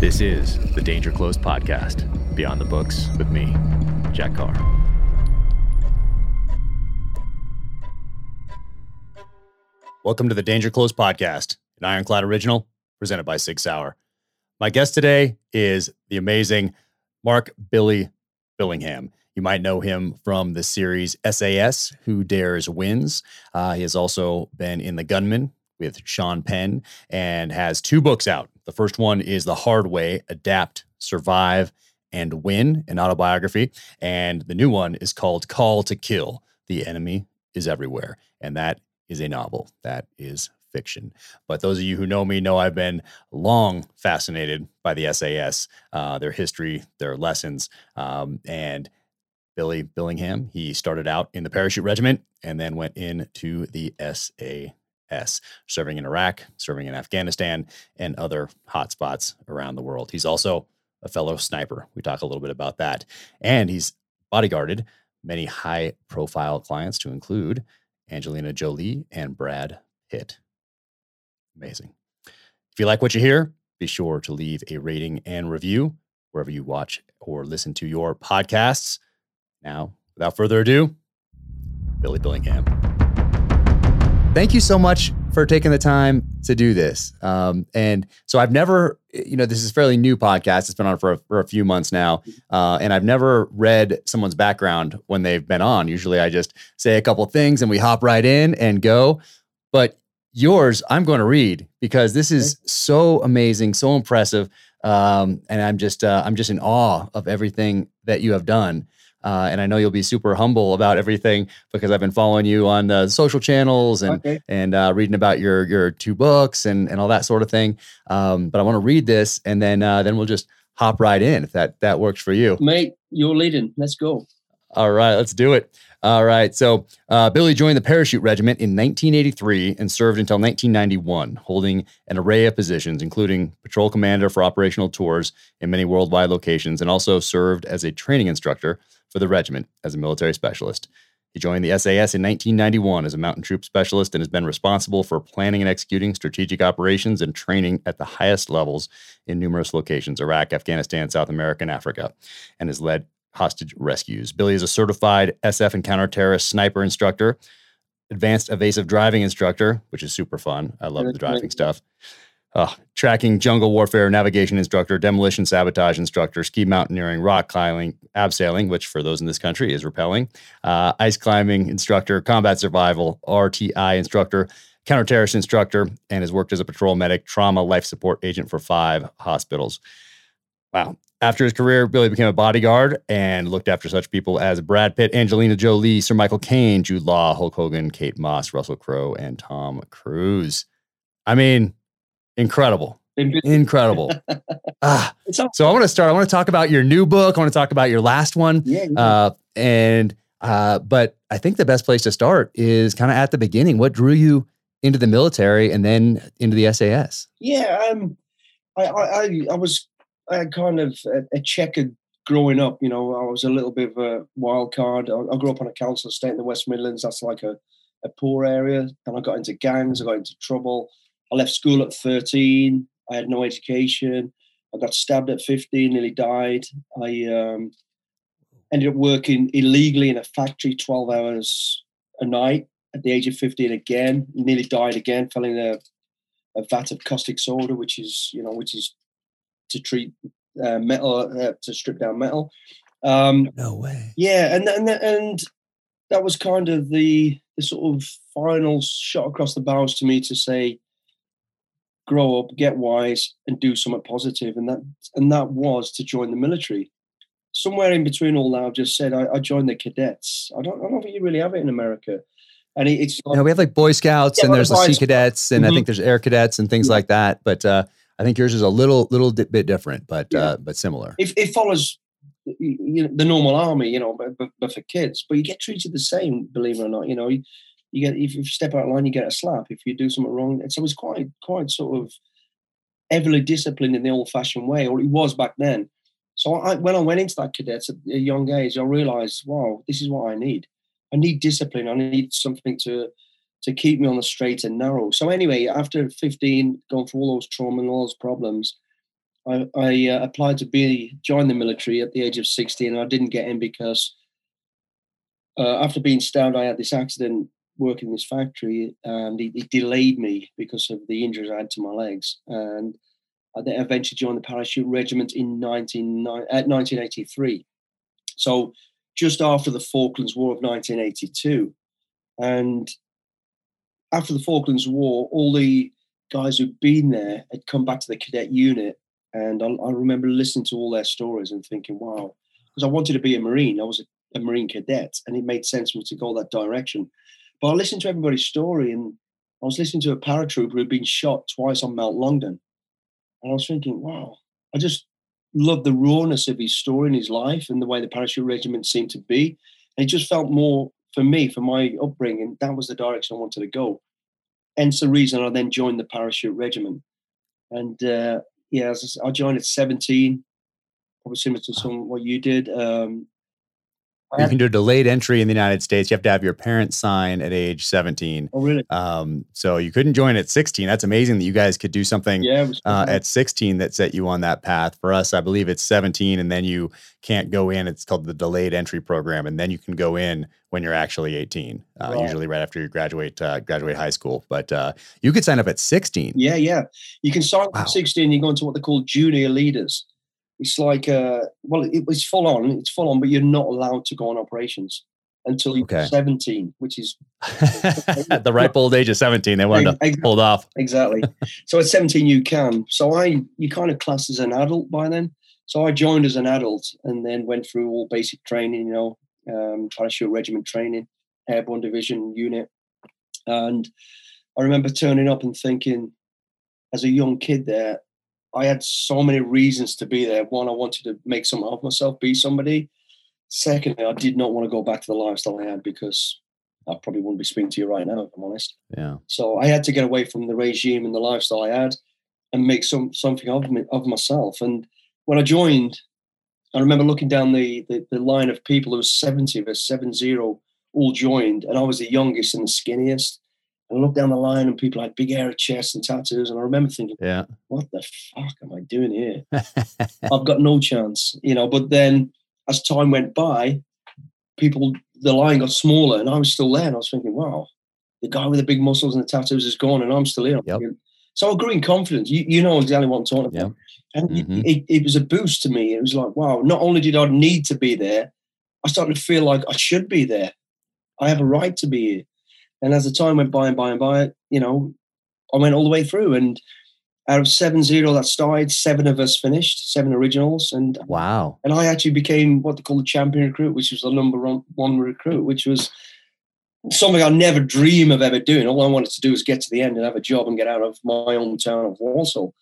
This is the Danger Close podcast, Beyond the Books with me, Jack Carr. Welcome to the Danger Close podcast, an Ironclad original presented by Sig Sauer. My guest today is the amazing Mark Billy Billingham. You might know him from the series SAS, Who Dares Wins. Uh, he has also been in The Gunman with Sean Penn and has two books out. The first one is The Hard Way Adapt, Survive, and Win, an autobiography. And the new one is called Call to Kill The Enemy is Everywhere. And that is a novel. That is fiction. But those of you who know me know I've been long fascinated by the SAS, uh, their history, their lessons, um, and Billy Billingham. He started out in the parachute regiment and then went into the SAS, serving in Iraq, serving in Afghanistan, and other hotspots around the world. He's also a fellow sniper. We talk a little bit about that. And he's bodyguarded many high profile clients to include Angelina Jolie and Brad Pitt. Amazing. If you like what you hear, be sure to leave a rating and review wherever you watch or listen to your podcasts. Now, without further ado, Billy Billingham. Thank you so much for taking the time to do this. Um, and so I've never, you know, this is a fairly new podcast. It's been on for a, for a few months now. Uh, and I've never read someone's background when they've been on. Usually I just say a couple things and we hop right in and go. But yours, I'm going to read because this is so amazing, so impressive. Um, and I'm just, uh, I'm just in awe of everything that you have done. Uh, and I know you'll be super humble about everything because I've been following you on the social channels and Okay. and uh, reading about your your two books and and all that sort of thing. Um, but I want to read this and then uh, then we'll just hop right in if that that works for you. Mate, you're leading. Let's go. All right, let's do it. All right. So uh, Billy joined the parachute regiment in 1983 and served until 1991, holding an array of positions, including patrol commander for operational tours in many worldwide locations, and also served as a training instructor for the regiment as a military specialist. He joined the SAS in 1991 as a mountain troop specialist and has been responsible for planning and executing strategic operations and training at the highest levels in numerous locations Iraq, Afghanistan, South America, and Africa, and has led hostage rescues. Billy is a certified SF and counterterrorist sniper instructor, advanced evasive driving instructor, which is super fun. I love the driving stuff. Uh, tracking jungle warfare navigation instructor, demolition sabotage instructor, ski mountaineering, rock climbing, abseiling, which for those in this country is rappelling, uh, ice climbing instructor, combat survival, RTI instructor, counterterrorist instructor, and has worked as a patrol medic, trauma life support agent for five hospitals. Wow. After his career, Billy became a bodyguard and looked after such people as Brad Pitt, Angelina Jolie, Sir Michael Caine, Jude Law, Hulk Hogan, Kate Moss, Russell Crowe, and Tom Cruise. I mean, incredible. Incredible. ah, so I want to start. I want to talk about your new book. I want to talk about your last one. yeah, yeah. Uh, and uh, but I think the best place to start is kind of at the beginning. What drew you into the military and then into the SAS? yeah. Um, I, I, I, was I had kind of a, a checkered growing up. You know, I was a little bit of a wild card. I, I grew up on a council estate in the West Midlands. That's like a, a poor area. And I got into gangs. I got into trouble. I left school at 13. I had no education. I got stabbed at 15, nearly died. I um, ended up working illegally in a factory 12 hours a night at the age of 15 again. Nearly died again, fell in a, a vat of caustic soda, which is, you know, which is to treat uh, metal, uh, to strip down metal. Um, No way. yeah, and and and that was kind of the the sort of final shot across the bows to me to say, grow up, get wise, and do something positive. and that and that was to join the military. Somewhere in between all that, I've just said I, I joined the cadets. I don't, I don't think you really have it in America, and it, it's like, Yeah, we have like Boy Scouts Yeah, and there's the Sea Cadets and I Mhm. think there's Air Cadets and things Yeah. like that. But uh, I think yours is a little little bit different, but Yeah. uh, but similar. it, it follows you know, the normal army, you know, but, but, but for kids. But you get treated the same, believe it or not. You know, you, you get if you step out of line, you get a slap. If you do something wrong, so it's quite quite sort of heavily disciplined in the old-fashioned way, or it was back then. So I, when I went into that cadets at a young age, I realised, wow, this is what I need. I need discipline. I need something to to keep me on the straight and narrow. So anyway, after 15, going through all those trauma and all those problems, I, I uh, applied to be join the military at the age of 16 and I didn't get in because uh, after being stabbed, I had this accident working in this factory and it, it, delayed me because of the injuries I had to my legs. And I then eventually joined the parachute regiment in 19, uh, 1983. So just after the Falklands War of 1982. And after the Falklands War, all the guys who'd been there had come back to the cadet unit. And I, I remember listening to all their stories and thinking, wow, because I wanted to be a Marine. I was a, a, Marine cadet, and it made sense for me to go that direction. But I listened to everybody's story, and I was listening to a paratrooper who'd been shot twice on Mount Longdon. And I was thinking, wow, I just love the rawness of his story and his life and the way the parachute regiment seemed to be. And it just felt more for me, for my upbringing, that was the direction I wanted to go. Hence the reason I then joined the parachute regiment. And uh, yeah, I joined at 17, probably similar to some what you did. Um, you can do a delayed entry in the United States. You have to have your parents sign at age 17. Oh, really? Um, so you couldn't join at 16. That's amazing that you guys could do something yeah, uh, at 16 that set you on that path. For us, I believe it's 17, and then you can't go in. It's called the delayed entry program, and then you can go in when you're actually 18, uh, right. usually right after you graduate uh, graduate high school. But uh, you could sign up at 16. Yeah, yeah. You can sign up wow. at 16. You go into what they call junior leaders it's like uh, well, it, it's full on. It's full on, but you're not allowed to go on operations until you're okay. 17, which is at the ripe old age of 17. They wanted exactly. to hold off. exactly. So at 17, you can. So I, you kind of class as an adult by then. So I joined as an adult and then went through all basic training, you know, um, parachute regiment training, airborne division unit. And I remember turning up and thinking, as a young kid there, I had so many reasons to be there. One, I wanted to make something of myself, be somebody. Secondly, I did not want to go back to the lifestyle I had because I probably wouldn't be speaking to you right now, if I'm honest. Yeah. So I had to get away from the regime and the lifestyle I had and make some something of me of myself. And when I joined, I remember looking down the the, the line of people. There was 70 of us, seven zero, all joined, and I was the youngest and the skinniest. I looked down the line and people had big hairy chests and tattoos. And I remember thinking, yeah, what the fuck am I doing here? I've got no chance, you know. But then as time went by, people, the line got smaller and I was still there. And I was thinking, wow, the guy with the big muscles and the tattoos is gone and I'm still here. Yep. So I grew in confidence. You, you know exactly what I'm talking about. And mm-hmm. it, it was a boost to me. It was like, wow, not only did I need to be there, I started to feel like I should be there. I have a right to be here. And as the time went by and by and by, you know, I went all the way through. And out of seven zero that started, seven of us finished, seven originals. And wow. And I actually became what they call the champion recruit, which was the number one recruit, which was something I never dream of ever doing. All I wanted to do was get to the end and have a job and get out of my own town of Walsall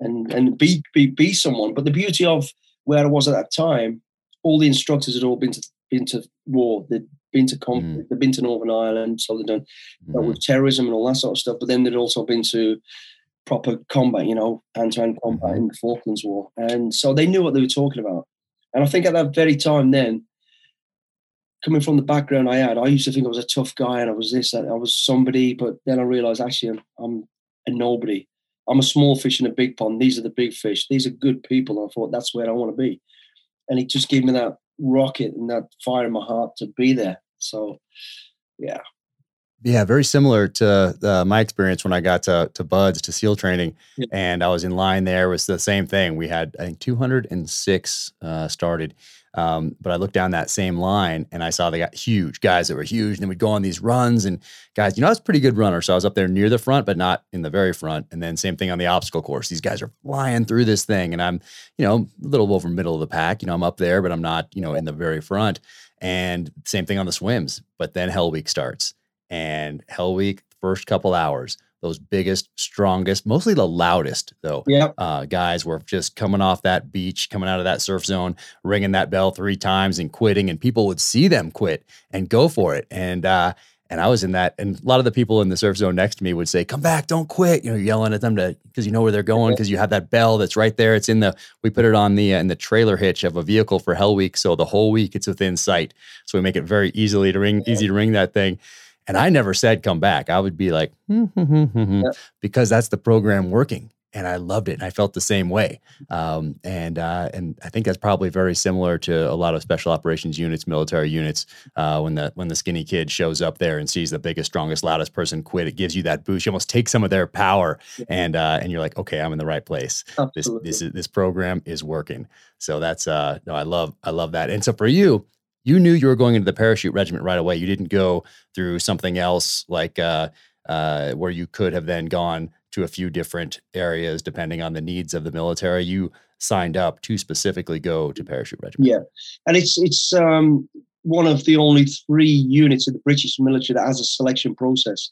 and and be be be someone. But the beauty of where I was at that time, all the instructors had all been to been to war. They'd been to conflict, mm. they've been to Northern Ireland, so they've done mm. with terrorism and all that sort of stuff. But then they'd also been to proper combat, you know, hand-to-hand combat mm. in the Falklands War, and so they knew what they were talking about. And I think at that very time, then coming from the background I had, I used to think I was a tough guy and I was this, I was somebody, but then I realized actually I'm, I'm a nobody. I'm a small fish in a big pond. These are the big fish. These are good people. And I thought that's where I want to be. And it just gave me that rocket and that fire in my heart to be there. So, yeah. Yeah, very similar to uh, my experience when I got to, to BUD/S to SEAL training, yeah. and I was in line there. It was the same thing. We had I think 206 uh, started, um, but I looked down that same line and I saw they got huge guys that were huge. And then we'd go on these runs and guys, you know, I was pretty good runner. So I was up there near the front, but not in the very front. And then same thing on the obstacle course. These guys are flying through this thing. And I'm, you know, a little over middle of the pack. You know, I'm up there, but I'm not, you know, in the very front. And same thing on the swims. But then Hell Week starts. And Hell Week, first couple hours, those biggest, strongest, mostly the loudest though. Yeah. Uh, guys were just coming off that beach, coming out of that surf zone, ringing that bell three times and quitting, and people would see them quit and go for it. And uh, and I was in that, and a lot of the people in the surf zone next to me would say, "Come back, don't quit!" You know, yelling at them to because you know where they're going because you have that bell that's right there. It's in the we put it on the uh, in the trailer hitch of a vehicle for Hell Week, so the whole week it's within sight. So we make it very easily to ring, easy to ring that thing. And I never said come back. I would be like, hmm, hmm, hmm, yeah. because that's the program working. and I loved it, and I felt the same way. Um, and uh, and I think that's probably very similar to a lot of special operations units, military units. Uh, when the when the skinny kid shows up there and sees the biggest, strongest, loudest person quit, it gives you that boost. You almost take some of their power, and uh, and you're like, okay, I'm in the right place. Absolutely. This this is, this program is working. So that's uh no, I love I love that. And so for you, you knew you were going into the parachute regiment right away. You didn't go through something else like uh, uh, where you could have then gone to a few different areas depending on the needs of the military. You signed up to specifically go to parachute regiment. Yeah, and it's it's um, one of the only three units of the British military that has a selection process.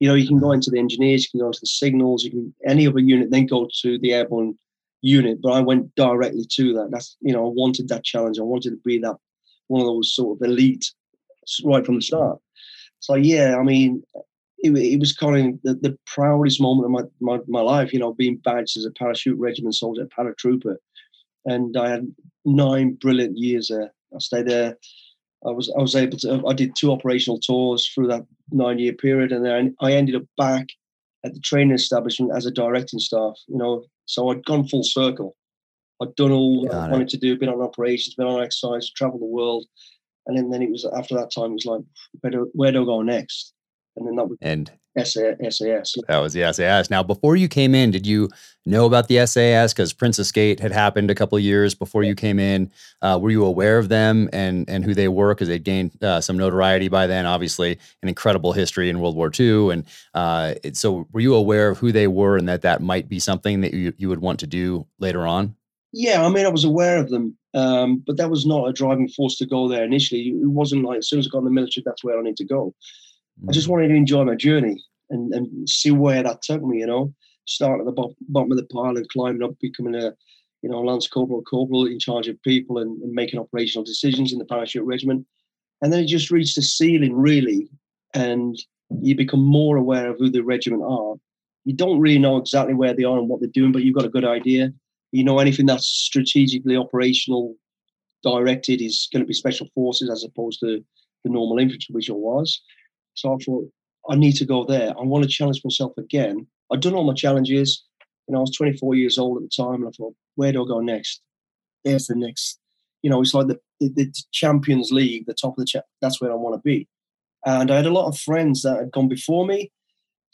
You know, you can go mm-hmm. into the engineers, you can go into the signals, you can any other unit, then go to the airborne unit. But I went directly to that. That's you know, I wanted that challenge. I wanted to be that one of those sort of elite right from the start. So yeah, I mean, it, it was kind of the, the, proudest moment of my, my, my life, you know, being badged as a parachute regiment soldier, paratrooper. And I had nine brilliant years there. I stayed there. I was I was able to. I did two operational tours through that nine year period, and then I ended up back at the training establishment as a directing staff. You know, so I'd gone full circle. I'd done all Got I wanted to do, been on operations, been on exercise, traveled the world. And then, then it was after that time, it was like, where do, where do I go next? And then that was and SAS. That was the SAS. Now, before you came in, did you know about the SAS? Because Princes Gate had happened a couple years before you came in. Uh, were you aware of them and and who they were? Because they gained uh, some notoriety by then. Obviously, an incredible history in World War II. And uh, so, were you aware of who they were and that that might be something that you, you would want to do later on? Yeah, I mean, I was aware of them, um, but that was not a driving force to go there initially. It wasn't like as soon as I got in the military, that's where I need to go. Mm. I just mm. wanted to enjoy my journey and, and see where that took me. You know, start at the bottom, bottom of the pile and climbing up, becoming a you know lance corporal, corporal in charge of people and, and making operational decisions in the parachute regiment. And then it just reached a ceiling, really, and you become more aware of who the regiment are. You don't really know exactly where they are and what they're doing, but you've got a good idea you know anything that's strategically operational directed is going to be special forces as opposed to the normal infantry which it was. So i thought i need to go there. I want to challenge myself again. I'd done all my challenges and i was 24 years old at the time and i thought where do i go next? There's the next you know it's like the, the, the champions league the top of the cha- that's where i want to be. And i had a lot of friends that had gone before me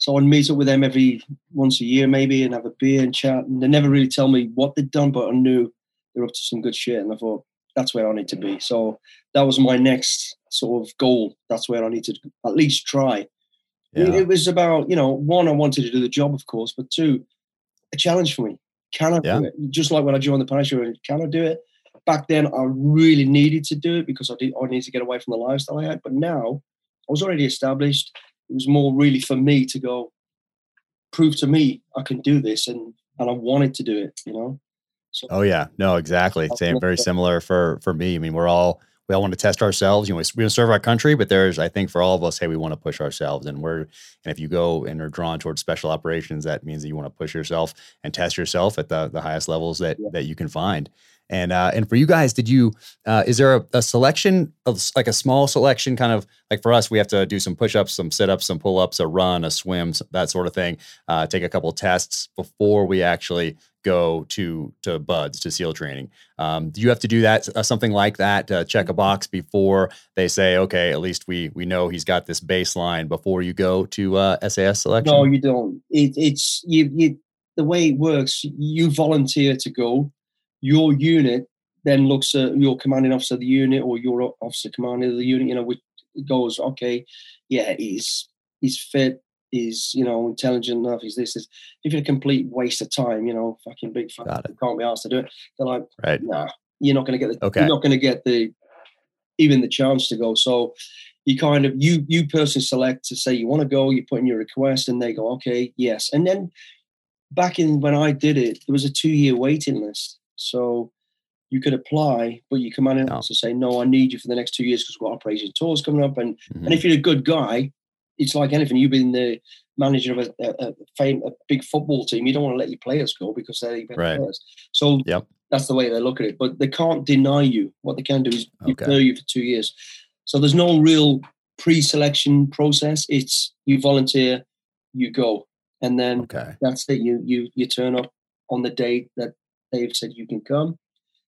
so I'd meet up with them every once a year, maybe, and have a beer and chat. And they never really tell me what they'd done, but I knew they were up to some good shit. And I thought, that's where I need to be. Mm. So that was my next sort of goal. That's where I need to at least try. Yeah. It, was about, you know, one, I wanted to do the job, of course, but two, a challenge for me. Can I yeah. do it? Just like when I joined the parachute, can I do it? Back then, I really needed to do it because I did. I needed to get away from the lifestyle I had. But now, I was already established it was more really for me to go prove to me I can do this and and I wanted to do it, you know. So, oh yeah, no, exactly. Same, very similar for for me. I mean, we're all we all want to test ourselves. You know, we want to serve our country, but there's, I think, for all of us, hey, we want to push ourselves, and we're, and if you go and are drawn towards special operations, that means that you want to push yourself and test yourself at the the highest levels that yeah. that you can find. And uh, and for you guys, did you uh, is there a, a, selection of like a small selection, kind of like for us, we have to do some push ups, some sit ups, some pull ups, a run, a swim, that sort of thing. Uh, take a couple tests before we actually go to to BUD/S to SEAL training. Um, do you have to do that uh, something like that? check a box before they say, okay, at least we we know he's got this baseline before you go to uh, SAS selection. No, you don't. It, it's you, you. The way it works, you volunteer to go your unit then looks at your commanding officer of the unit or your officer commanding of the unit, you know, which goes, okay, yeah, he's he's fit, he's you know intelligent enough, he's this is if you're a complete waste of time, you know, fucking big fuck, can't be asked to do it. They're like, right, nah, you're not gonna get the okay. you're not gonna get the even the chance to go. So you kind of you you personally select to say you want to go, you put in your request and they go, okay, yes. And then back in when I did it, there was a two year waiting list. So you could apply, but you come no. to say, no, I need you for the next two years because we've got operation tours coming up. And mm-hmm. and if you're a good guy, it's like anything. You've been the manager of a, a, a, fame, a big football team. You don't want to let your players go because they're even right. players. So yep. that's the way they look at it. But they can't deny you. What they can do is okay. you for two years. So there's no real pre-selection process. It's you volunteer, you go. and then Okay. that's it. You you you turn up on the date that they've said you can come.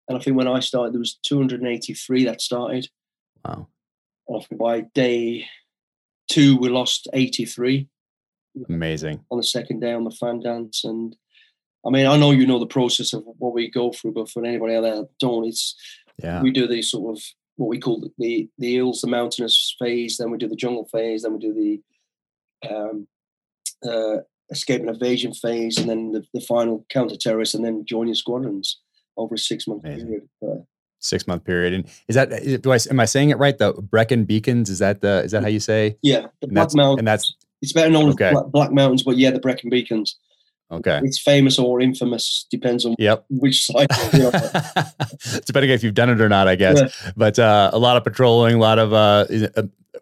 And I think when I started, there was 283 that started. Wow. And I think by day two, we lost 83 Amazing. on the second day on the fan dance. And I mean, I know you know the process of what we go through, but for anybody out there that don't, it's Yeah. we do the sort of what we call the the hills, the mountainous phase, then we do the jungle phase, then we do the um, uh, escape and evasion phase, and then the, the final counter terrorist, and then join your squadrons over a six month period. Uh, Six month period. And is that is- do I am I saying it right? The Brecon Beacons is that the is that how you say? yeah, the And Black that's Mountains. and that's It's better known Okay. as Black, Black Mountains, but yeah, the Brecon Beacons. okay. It's famous or infamous, depends on Yep. which side. you're on. Depending if you've done it or not, I guess. Yeah. But uh, a lot of patrolling, a lot of uh,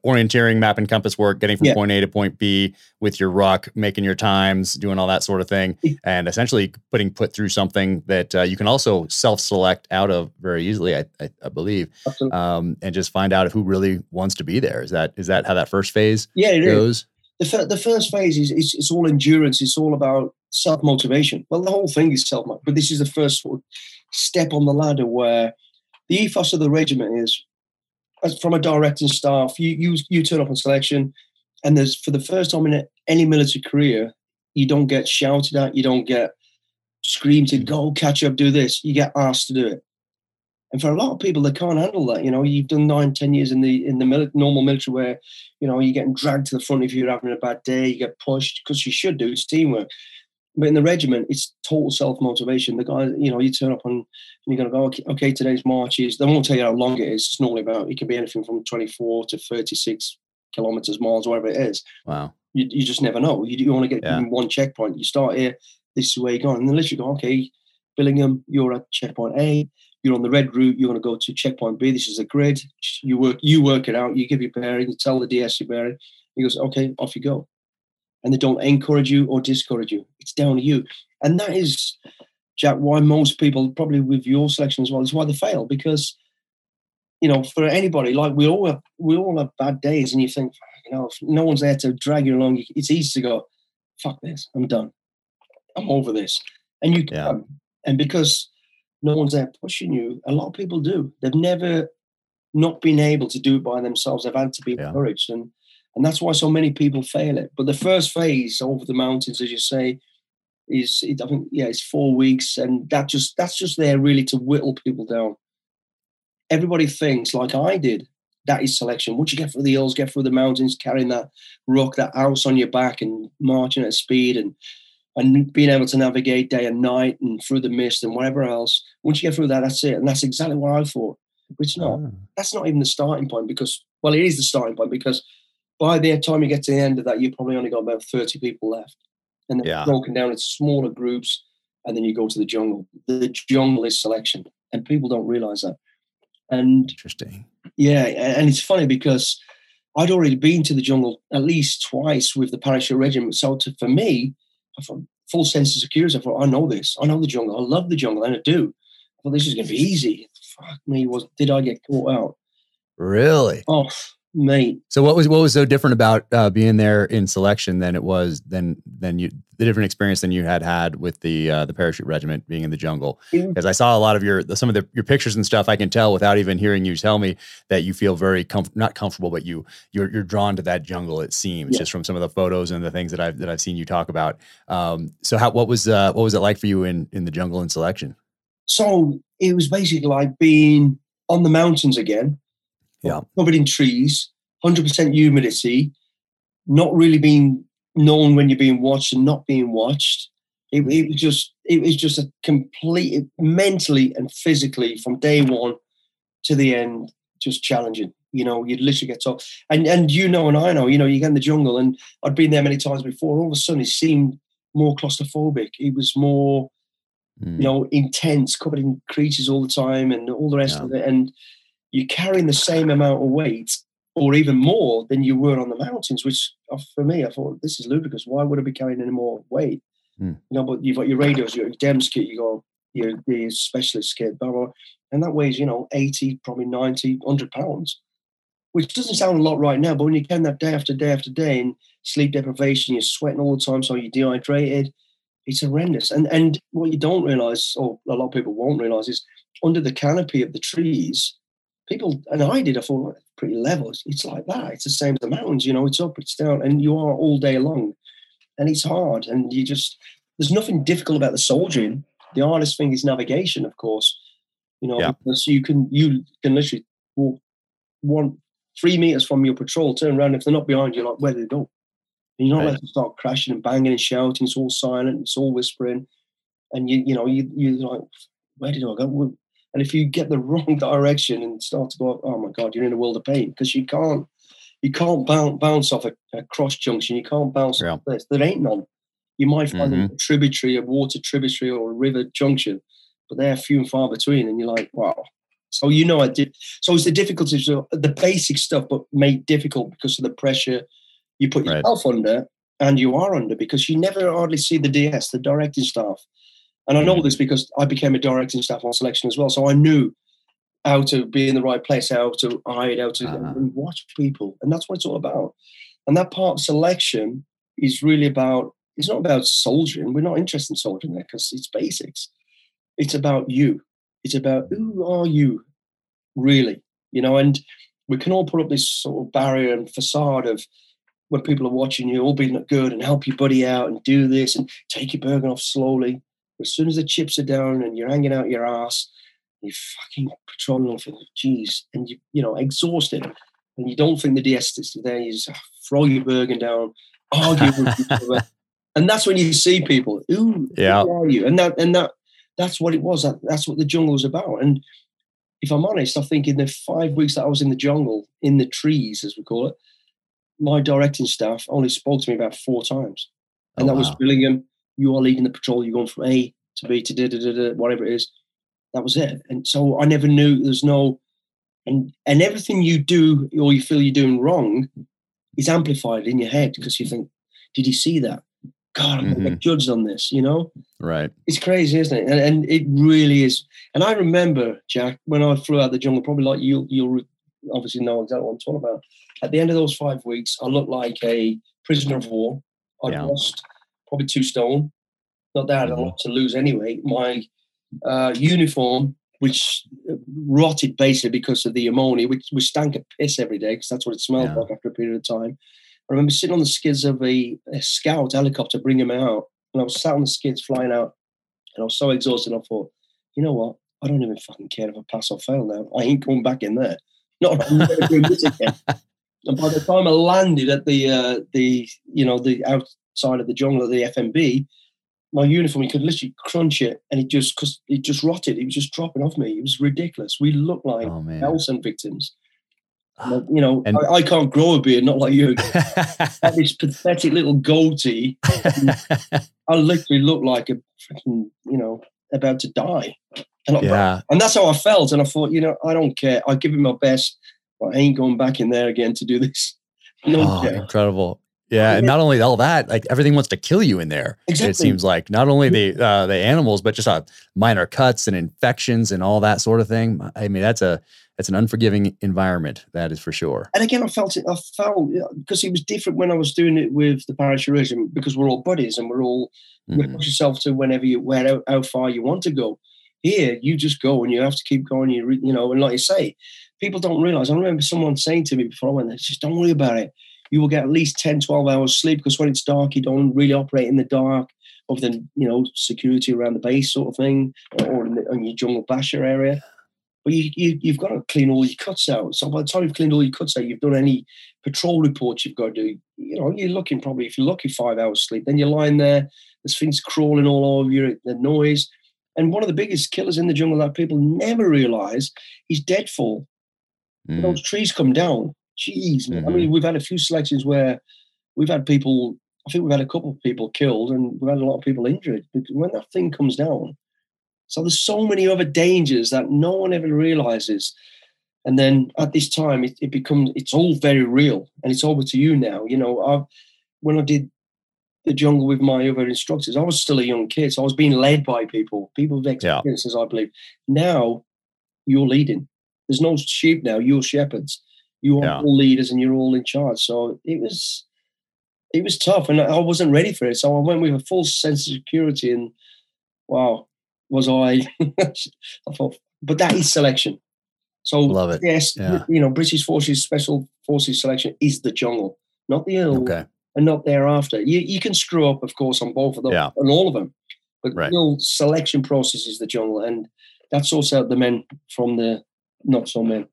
orienteering, map and compass work, getting from Yeah. point A to point B with your ruck, making your times, doing all that sort of thing, and essentially putting put through something that uh, you can also self select out of very easily, I, I, I believe, um, and just find out who really wants to be there. Is that is that how that first phase yeah, it is. goes? the, fir- the first phase is it's, it's all endurance. It's all about self motivation. Well, the whole thing is self, but this is the first sort of step on the ladder where the ethos of the regiment is, as from a directing staff, you you you turn up on selection, and there's for the first time in any military career, you don't get shouted at, you don't get screamed to go catch up, do this. You get asked to do it. And for a lot of people, they can't handle that. You know, you've done nine, ten years in the in the mili- normal military where you know, you're getting dragged to the front if you're having a bad day, you get pushed because you should do, it's teamwork. But in the regiment, it's total self motivation. The guy, you know, you turn up and you're going to go, okay, okay, today's march is, they won't tell you how long it is. It's normally about, it can be anything from 24 to 36 kilometers, miles, whatever it is. Wow. You, you just never know. You, you to get Yeah. one checkpoint. You start here, this is where you're going. And then literally go, okay, Billingham, you're at checkpoint A, you're on the red route, you're going to go to checkpoint B. This is a grid. You work, you work it out. You give your bearing, you tell the DS your bearing. He goes, okay, off you go. And they don't encourage you or discourage you. It's down to you. And that is, Jack, why most people, probably with your selection as well, is why they fail. Because, you know, for anybody, like we all have, we all have bad days, and you think, you know, if no one's there to drag you along, it's easy to go, fuck this, I'm done. I'm over this. And you Yeah. can. And because no one's there pushing you, a lot of people do. They've never not been able to do it by themselves. They've had to be Yeah. encouraged. And and that's why so many people fail it. But the first phase over the mountains, as you say, is it, I think yeah, it's four weeks, and that just that's just there really to whittle people down. Everybody thinks like I did. That is selection. Once you get through the hills, get through the mountains, carrying that rock, that house on your back, and marching at speed, and and being able to navigate day and night and through the mist and whatever else. Once you get through that, that's it. And that's exactly what I thought. But it's not Ah, that's not even the starting point because well it is the starting point because by the time you get to the end of that you've probably only got about 30 people left and then Yeah. broken down into smaller groups and then you go to the jungle the jungle is selection and people don't realize that and interesting. yeah and it's funny because i'd already been to the jungle at least twice with the parachute regiment so to, for me i thought full sense of security i thought i know this i know the jungle i love the jungle and i do i thought this is going to be easy fuck me was did i get caught out Really? Oh, mate. So what was what was so different about uh, being there in selection than it was than than you the different experience than you had had with the uh, the parachute regiment being in the jungle? Because I saw a lot of your some of the, your pictures and stuff. I can tell without even hearing you tell me that you feel very comf- not comfortable, but you you're you're drawn to that jungle. It seems Yeah. just from some of the photos and the things that I've that I've seen you talk about. Um, so how what was uh, what was it like for you in in the jungle in selection? So it was basically like being on the mountains again. Yeah. Covered in trees, 100% humidity, not really being known when you're being watched and not being watched. It, it was just it was just a complete mentally and physically from day one to the end, just challenging. You know, you'd literally get told, and and you know, and I know, you know, you get in the jungle, and I'd been there many times before. All of a sudden, it seemed more claustrophobic. It was more Mm, you know, intense, covered in creatures all the time and all the rest Yeah. of it. And you're carrying the same amount of weight or even more than you were on the mountains, which uh, for me, I thought this is ludicrous. Why would I be carrying any more weight? Hmm. You know, but you've got your radios, your DEMS kit, you got your, your specialist kit, blah, blah, blah. and that weighs, you know, 80, probably 90, 100 pounds. which doesn't sound a lot right now, but when you can that day after day after day and sleep deprivation, you're sweating all the time, so you're dehydrated. It's horrendous. And and what you don't realize, or a lot of people won't realize, is under the canopy of the trees, people and I did. I thought pretty level. It's, it's like that. It's the same as the mountains. You know, it's up, it's down, and you are all day long, and it's hard. And you just there's nothing difficult about the soldiering. The hardest thing is navigation, of course. You know, Yeah. because you can you can literally walk one three meters from your patrol, turn around. If they're not behind you, like where do they go? And you're not Right. allowed to start crashing and banging and shouting. It's all silent. It's all whispering, and you you know you you like where did I go? And if you get the wrong direction and start to go, oh my god, you're in a world of pain because you can't you can't bounce bounce off a, a cross junction. You can't bounce Yeah. off this. There ain't none. You might find Mhm. a tributary, a water tributary, or a river junction, but they're few and far between. And you're like, wow. So you know, I did. So it's the difficulties of the basic stuff, but made difficult because of the pressure you put Right. yourself under, and you are under because you never hardly see the DS, the directing staff. And I know this because I became a directing staff on selection as well, so I knew how to be in the right place, how to hide, how to Uh-huh. watch people, and that's what it's all about. And that part of selection is really about. It's not about soldiering. We're not interested in soldiering there because it's basics. It's about you. It's about who are you, really, you know. And we can all put up this sort of barrier and facade of when people are watching you, all being good and help your buddy out and do this and take your burger off slowly. As soon as the chips are down and you're hanging out your ass, you're fucking patrolling off and geez, and you you know exhausted, and you don't think the DS is there. You just ah, throw your burger down, argue with each other, and that's when you see people. Who, Yeah. who are you? And that and that that's what it was. That, that's what the jungle was about. And if I'm honest, I think in the five weeks that I was in the jungle, in the trees, as we call it, my directing staff only spoke to me about four times. And Oh, that was wow. Billingham, you are leading the patrol, you're going from A to B to da, da, da, da, whatever it is. That was it. And so I never knew there's no and and everything you do or you feel you're doing wrong is amplified in your head because you think, did he see that? God, I'm gonna mm-hmm. get judged on this, you know? Right. It's crazy, isn't it? And, and it really is. And I remember, Jack, when I flew out the jungle, probably like you, you'll obviously know exactly what I'm talking about. At the end of those five weeks, I looked like a prisoner of war. I'd Yeah. lost probably two stone. Not that I had a lot to lose anyway. My uh, uniform, which rotted basically because of the ammonia, which, which stank of piss every day because that's what it smelled Yeah. like after a period of time. I remember sitting on the skids of a, a scout helicopter bringing me out, and I was sat on the skids flying out, and I was so exhausted. I thought, you know what? I don't even fucking care if I pass or fail now. I ain't going back in there. Not doing this again. And by the time I landed at the uh, the you know the outside of the jungle at the FMB, my uniform you could literally crunch it, and it just because it just rotted. It was just dropping off me. It was ridiculous. We looked like Oh. Belsen victims. Ah, like, you know, And- I, I can't grow a beard, not like you. I this pathetic little goatee. I literally looked like a freaking, you know, about to die. And, I- yeah. and that's how I felt. And I thought, you know, I don't care. I'll give it my best, but I ain't going back in there again to do this. No Oh, care. incredible. Yeah, and not only all that, like everything wants to kill you in there. Exactly. It seems like not only the uh, the animals, but just uh, minor cuts and infections and all that sort of thing. I mean, that's a that's an unforgiving environment. That is for sure. And again, I felt it. I felt because it was different when I was doing it with the parish regiment because we're all buddies and we're all you Mhm. push yourself to whenever you where how, how far you want to go. Here, you just go and you have to keep going. You you know, and like you say, people don't realize. I remember someone saying to me before I went there, just don't worry about it. You will get at least 10, 12 hours sleep because when it's dark, you don't really operate in the dark other than, you know, security around the base sort of thing or in, the, in your jungle basher area. But you, you, you've got to clean all your cuts out. So by the time you've cleaned all your cuts out, you've done any patrol reports you've got to do. You know, you're looking probably, if you're lucky, five hours sleep. Then you're lying there, there's things crawling all over you, the noise. And one of the biggest killers in the jungle that people never realize is deadfall. Mm. Those trees come down. Jeez, man. I Mhm. mean, we've had a few selections where we've had people, I think we've had a couple of people killed and we've had a lot of people injured. Because when that thing comes down, so there's so many other dangers that no one ever realizes. And then at this time, it, it becomes, it's all very real and it's over to you now. You know, I've, when I did the jungle with my other instructors, I was still a young kid. So I was being led by people, people with Yeah. experiences, I believe. Now you're leading. There's no sheep now, you're shepherds. You are Yeah. all leaders and you're all in charge. So it was it was tough and I wasn't ready for it. So I went with a full sense of security and wow, was I I thought but that is selection. So Love it. yes, Yeah. you know, British Forces Special Forces selection is the jungle, not the hill Okay. and not thereafter. You you can screw up, of course, on both of them, Yeah. on all of them. But Right. the real selection process is the jungle, and that sorts out the men from the not so men.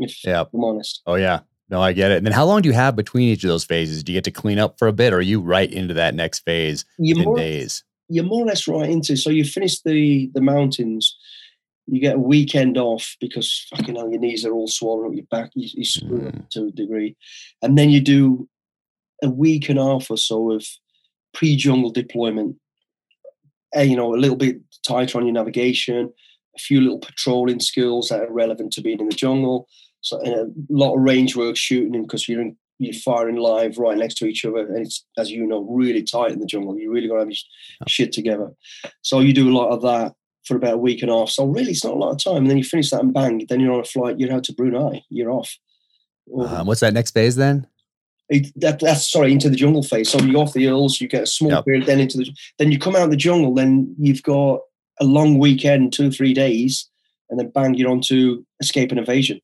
If Yeah. I'm honest, Oh yeah. No, I get it. And then how long do you have between each of those phases? Do you get to clean up for a bit or are you right into that next phase you're in more, days? you're more or less right into. So you finish the the mountains, you get a weekend off because fucking hell, your knees are all swollen up your back. You, you screw Mm. up to a degree, and then you do a week and a half or so of pre-jungle deployment. Uh, you know, a little bit tighter on your navigation, a few little patrolling skills that are relevant to being in the jungle. So a lot of range work shooting because you're in, you're firing live right next to each other, and it's as you know really tight in the jungle. You really got to have your sh- shit together. So you do a lot of that for about a week and a half. So really, it's not a lot of time. And then you finish that and bang, then you're on a flight. You're out to Brunei. You're off. Or- Um, what's that next phase then? it, that, that's sorry into the jungle phase. So you off the hills, you get a small Yep. period, then into the then you come out of the jungle, then you've got a long weekend, two or three days, and then bang, you're on to escape and evasion.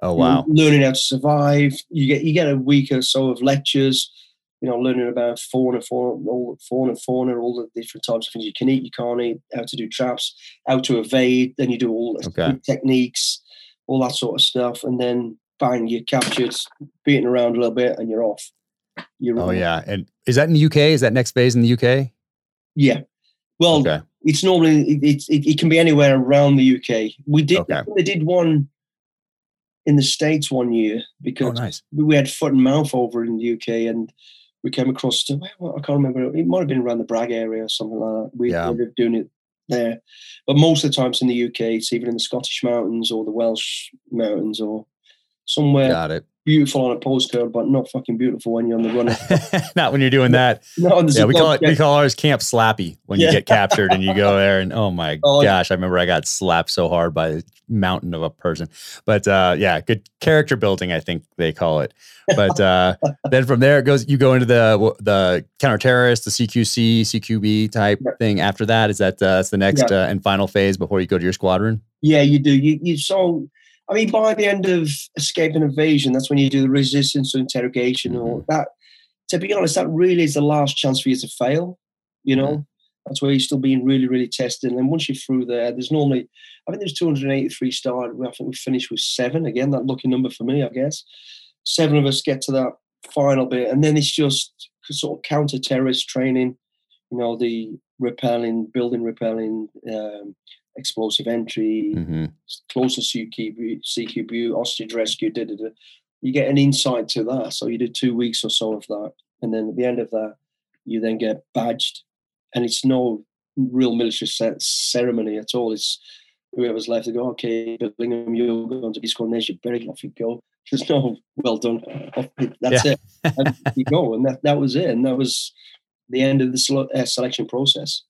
Oh wow. learning how to survive. You get you get a week or so of lectures. You know, learning about fauna, fauna, all fauna, fauna, all the different types of things you can eat, you can't eat, how to do traps, how to evade. Then you do all the Okay. techniques, all that sort of stuff, and then bang, you're captured, beaten around a little bit, and you're off. You're Oh off. yeah. And is that in the UK? Is that next phase in the UK? yeah. Well, Okay. it's normally it, it's it, it can be anywhere around the UK. We did Okay. they did one in the states one year Oh because nice. we had foot and mouth over in the UK and we came across to well, I can't remember it might have been around the Bragg area or something like that. We Yeah. we were doing it there, but most of the times in the UK it's even in the Scottish mountains or the Welsh mountains or somewhere Got it. Beautiful on a postcard, but not fucking beautiful when you're on the run. Not when you're doing that. not on the Yeah, we call it we call ours Camp Slappy when you get captured and you go there and oh my Oh, gosh, I remember I got slapped so hard by a mountain of a person. But uh, yeah, good character building, I think they call it. But uh, then from there it goes. You go into the the counter terrorist, the CQC, CQB type Yeah. thing. After that, is that uh, that's the next uh, and final phase before you go to your squadron? Yeah, you do. You you so I mean by the end of escape and evasion, that's when you do the resistance to interrogation or that to be honest, that really is the last chance for you to fail. You know? That's where you're still being really, really tested. And then once you're through there, there's normally I think there's 283 started. I think we finished with seven. Again, that lucky number for me, I guess. Seven of us get to that final bit, and then it's just sort of counter terrorist training, you know, the repelling, building repelling, um, explosive entry, hmm closer CQB, CQB, hostage rescue, da, da, da. you get an insight to that. So you do two weeks or so of that. And then at the end of that, you then get badged. And it's no real military ce- ceremony at all. It's whoever's left to go, okay, Billingham, you're going to be scored, there's your beret, off you go. There's no well done. That's Yeah. it. You go. And that, that was it. And that was the end of the uh, selection process.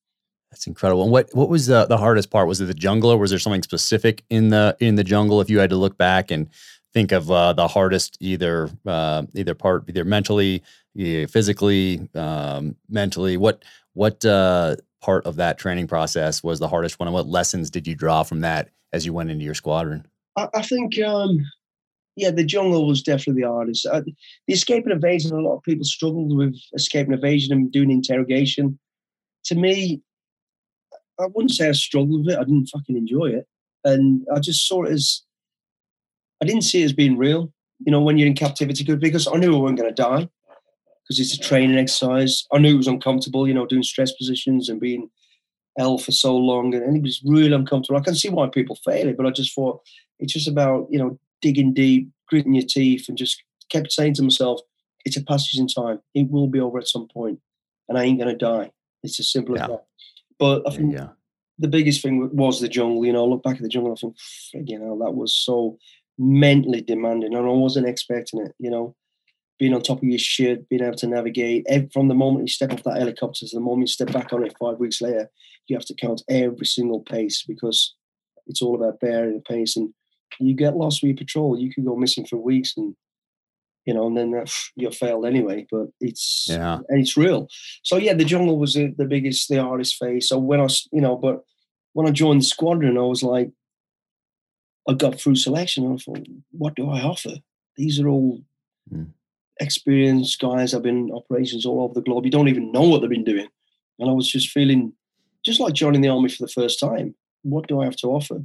That's incredible. And what what was the the hardest part? Was it the jungle, or was there something specific in the in the jungle? If you had to look back and think of uh, the hardest, either uh, either part, either mentally, physically, um, mentally, what what uh, part of that training process was the hardest one, and what lessons did you draw from that as you went into your squadron? I, I think, um, yeah, the jungle was definitely the hardest. Uh, the escape and evasion, a lot of people struggled with escape and evasion and doing interrogation. To me, I wouldn't say I struggled with it. I didn't fucking enjoy it, and I just saw it as I didn't see it as being real. You know, when you're in captivity, because I knew I wasn't going to die because it's a training exercise. I knew it was uncomfortable. You know, doing stress positions and being L for so long, and, it was really uncomfortable. I can see why people fail it, but I just thought it's just about you know digging deep, gritting your teeth, and just kept saying to myself, "It's a passage in time. It will be over at some point, and I ain't gonna die." It's as simple Yeah. as that. But I think go. the biggest thing was the jungle. You know, I look back at the jungle, I think, you know, that was so mentally demanding, and I wasn't expecting it. You know, being on top of your shit, being able to navigate from the moment you step off that helicopter to the moment you step back on it five weeks later, you have to count every single pace because it's all about bearing the pace and you get lost with your patrol, you could go missing for weeks and you know, and then you're failed anyway. But it's yeah, it's real. So yeah, the jungle was the, the biggest, the hardest phase. So when I, you know, but when I joined the squadron, I was like, I got through selection. And I thought, what do I offer? These are all mm. experienced guys. I've been in operations all over the globe. You don't even know what they've been doing, and I was just feeling just like joining the army for the first time. What do I have to offer?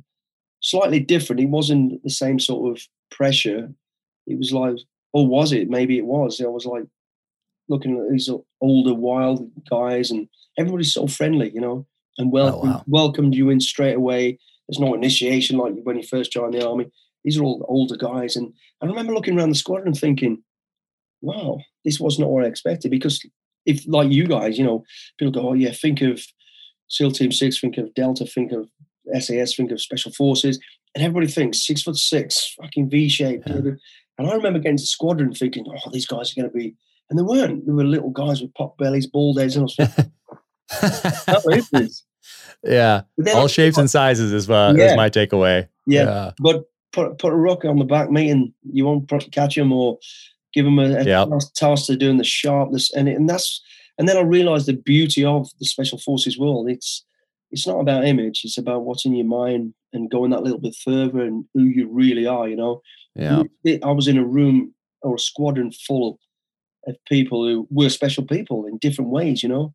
Slightly different. It wasn't the same sort of pressure. It was like or was it? Maybe it was. I was like looking at these older wild guys, and everybody's so friendly, you know, and welcome, oh, wow. welcomed you in straight away. There's no initiation like when you first join the army. These are all older guys, and I remember looking around the squadron thinking, "Wow, this was not what I expected." Because if, like you guys, you know, people go, "Oh yeah, think of SEAL Team Six, think of Delta, think of SAS, think of Special Forces," and everybody thinks six foot six, fucking V shape. Yeah. And I remember getting to squadron thinking, oh, these guys are going to be, and they weren't. They were little guys with pop bellies, bald heads, and I was like. Yeah, all shapes and sizes is, uh, yeah. is my takeaway. Yeah. yeah. but put put a rocket on the back, mate, and you won't catch them or give them a, a yep. task to doing the sharpness, and it, and that's and then I realised the beauty of the special forces world. It's it's not about image; it's about what's in your mind and going that little bit further and who you really are. You know, yeah. I was in a room or a squadron full of people who were special people in different ways, you know.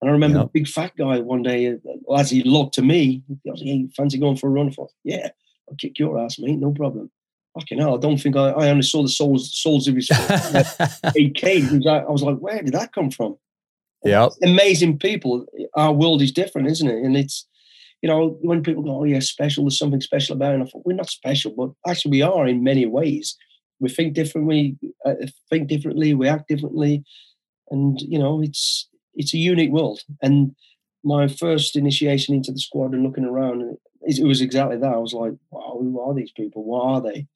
And I remember a big fat guy one day, uh, as he looked to me, he was like, hey, fancy going for a run? for yeah, I'll kick your ass, mate, no problem. Fucking hell, I don't think I, I only saw the souls, souls of his AK. I was like, where did that come from? Yeah. Amazing people. Our world is different, isn't it? And it's, you know, when people go, oh, yeah, special, there's something special about it. And I thought, we're not special, but actually we are in many ways. We think differently, uh, think differently, we act differently. And, you know, it's it's a unique world. And my first initiation into the squad and looking around, it was exactly that. I was like, wow, who are these people? What are they?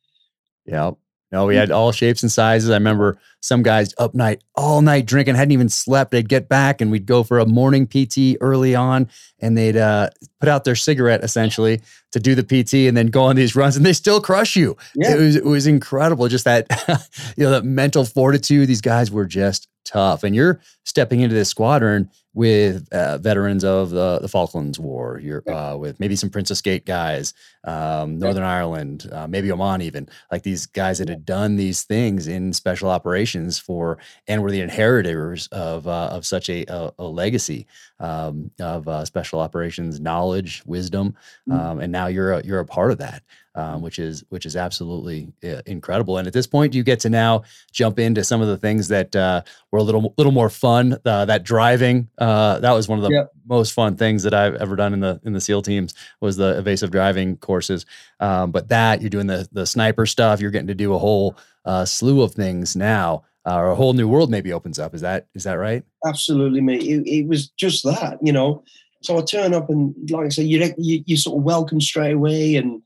Yeah. No, we had all shapes and sizes. I remember some guys up night, all night drinking, hadn't even slept. They'd get back and we'd go for a morning PT early on and they'd uh, put out their cigarette essentially to do the PT and then go on these runs and they still crush you. Yeah. It was it was incredible. Just that, you know, that mental fortitude. These guys were just tough. And you're stepping into this squadron with uh, veterans of the, the Falklands War, you're uh, with maybe some Princes Gate guys, um, Northern Ireland, uh, maybe Oman, even. Like these guys that had done these things in special operations for, and were the inheritors of uh, of such a, a, a legacy um, of uh, special operations knowledge, wisdom, mm. um, and now you're a, you're a part of that um, which is which is absolutely uh, incredible. And at this point, you get to now jump into some of the things that uh, were a little little more fun. Uh, that driving uh, that was one of the yep. most fun things that I've ever done in the in the SEAL teams was the evasive driving courses. Um, but that you're doing the the sniper stuff, you're getting to do a whole uh, slew of things now. Uh, or a whole new world maybe opens up. Is that is that right? Absolutely, mate. It, it was just that, you know. So I turn up and, like I say, you you you sort of welcome straight away, and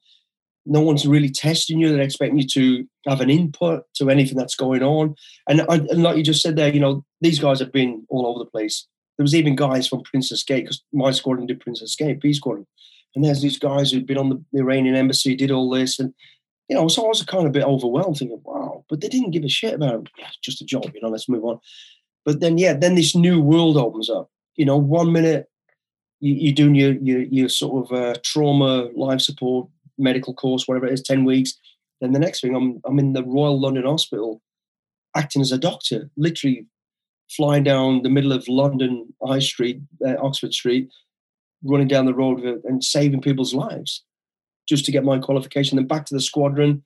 no one's really testing you. They're expecting you to have an input to anything that's going on. And, and like you just said there, you know, these guys have been all over the place. There was even guys from Princes Gate because my squadron did Princes Gate, Peace Squadron. And there's these guys who'd been on the Iranian embassy, did all this. And, you know, so I was kind of a bit overwhelmed thinking, wow, but they didn't give a shit about it. Just a job, you know, let's move on. But then, yeah, then this new world opens up. You know, one minute you, are doing your, your, your sort of uh, trauma life support medical course, whatever it is, 10 weeks. Then the next thing, I'm, I'm in the Royal London Hospital acting as a doctor, literally flying down the middle of London High Street, uh, Oxford Street, running down the road and saving people's lives just to get my qualification. Then back to the squadron.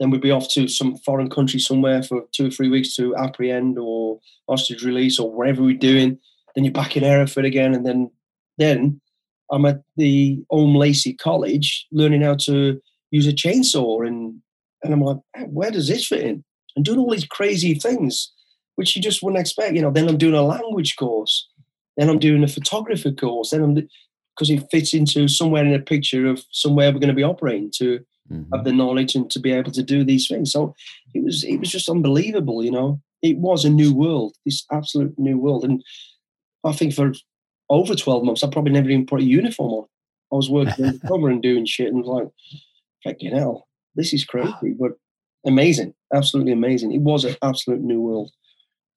Then we'd be off to some foreign country somewhere for two or three weeks to apprehend or hostage release or whatever we're doing. Then you're back in Hereford again. And then then I'm at the Holme Lacy College learning how to use a chainsaw, and and I'm like, where does this fit in? And doing all these crazy things, which you just wouldn't expect. You know, then I'm doing a language course, then I'm doing a photography course, then I'm because it fits into somewhere in a picture of somewhere we're going to be operating to mm-hmm. have the knowledge and to be able to do these things. So it was it was just unbelievable. You know, it was a new world, this absolute new world, and I think for over 12 months, I probably never even put a uniform on. I was working undercover and doing shit and like, fucking hell. this is crazy, but amazing, absolutely amazing. It was an absolute new world.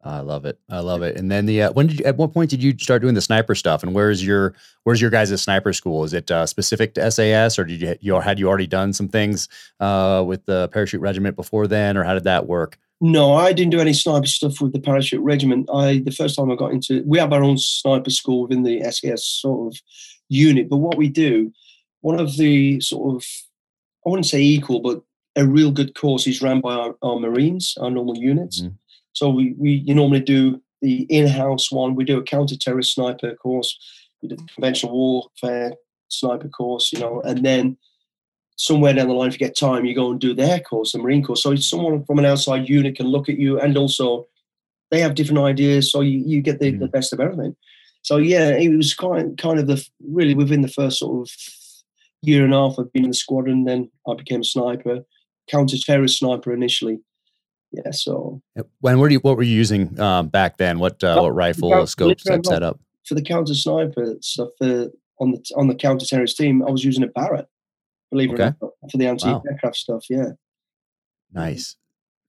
I love it. I love it. And then the uh, when did you, at what point did you start doing the sniper stuff? And where's your where's your guys' sniper school? Is it uh, specific to SAS, or did you you had you already done some things uh, with the parachute regiment before then, or how did that work? No, I didn't do any sniper stuff with the parachute regiment. I the first time I got into we have our own sniper school within the SAS sort of unit. But what we do, one of the sort of I wouldn't say equal, but a real good course is run by our, our Marines, our normal units. Mm-hmm. So we, we you normally do the in-house one. We do a counter-terrorist sniper course. We do the conventional warfare sniper course, you know, and then somewhere down the line, if you get time, you go and do their course, the Marine course. So someone from an outside unit can look at you, and also they have different ideas, so you, you get the, mm. the best of everything. So yeah, it was kind kind of the really within the first sort of year and a half of being in the squadron. Then I became a sniper, counter-terrorist sniper initially. Yeah. So when were you? What were you using um, back then? What uh, what rifle, scope, setup? For the counter sniper stuff uh, on the on the counter terrorist team, I was using a Barrett. Believe okay. it or not, for the anti aircraft wow. stuff. Yeah. Nice.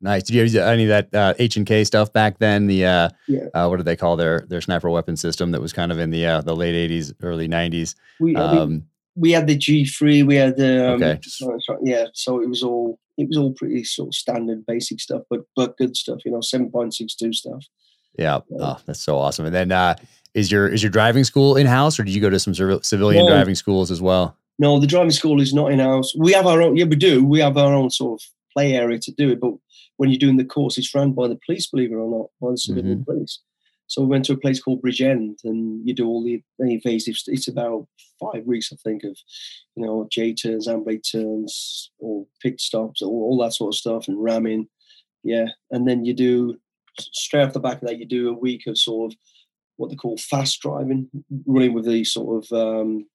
Nice. Did you use any of that uh, H and K stuff back then? The uh, yeah. uh, what did they call their their sniper weapon system that was kind of in the uh, the late eighties, early nineties? We, um, we, we had the G three. We had the um, okay. Just, yeah. So it was all it was all pretty sort of standard, basic stuff, but but good stuff. You know, seven point six two stuff. Yeah. Oh, that's so awesome. And then uh, is your is your driving school in house, or did you go to some civilian no, driving schools as well? No, the driving school is not in house. We have our own. Yeah, we do. We have our own sort of play area to do it. But when you're doing the course, it's run by the police, believe it or not, by the civilian mm-hmm. police. So we went to a place called Bridgend, and you do all the, the evasive. It's about five weeks, I think, of you know J turns, handbrake turns, or pit stops, all, all that sort of stuff, and ramming. Yeah, and then you do straight off the back of that, you do a week of sort of what they call fast driving, running with the sort of um,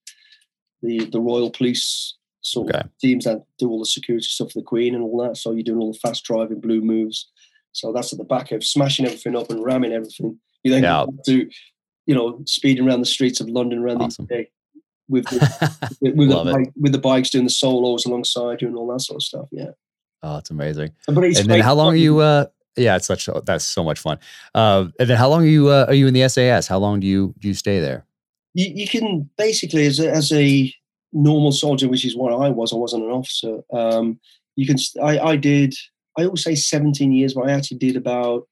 the the Royal Police sort okay. of teams that do all the security stuff for the Queen and all that. So you're doing all the fast driving, blue moves. So that's at the back of smashing everything up and ramming everything. You then yeah. do, you know, speeding around the streets of London around awesome. the UK with the, with, with, the bike, with, the bikes doing the solos alongside you and all that sort of stuff. Yeah. Oh, it's amazing. and then how long are you? Uh, yeah, it's such that's so much fun. Uh, and then how long are you? Uh, are you in the SAS? How long do you do you stay there? You, you can basically as a, as a normal soldier, which is what I was. I wasn't an officer. Um, you can. I, I did. I always say 17 years, but I actually did about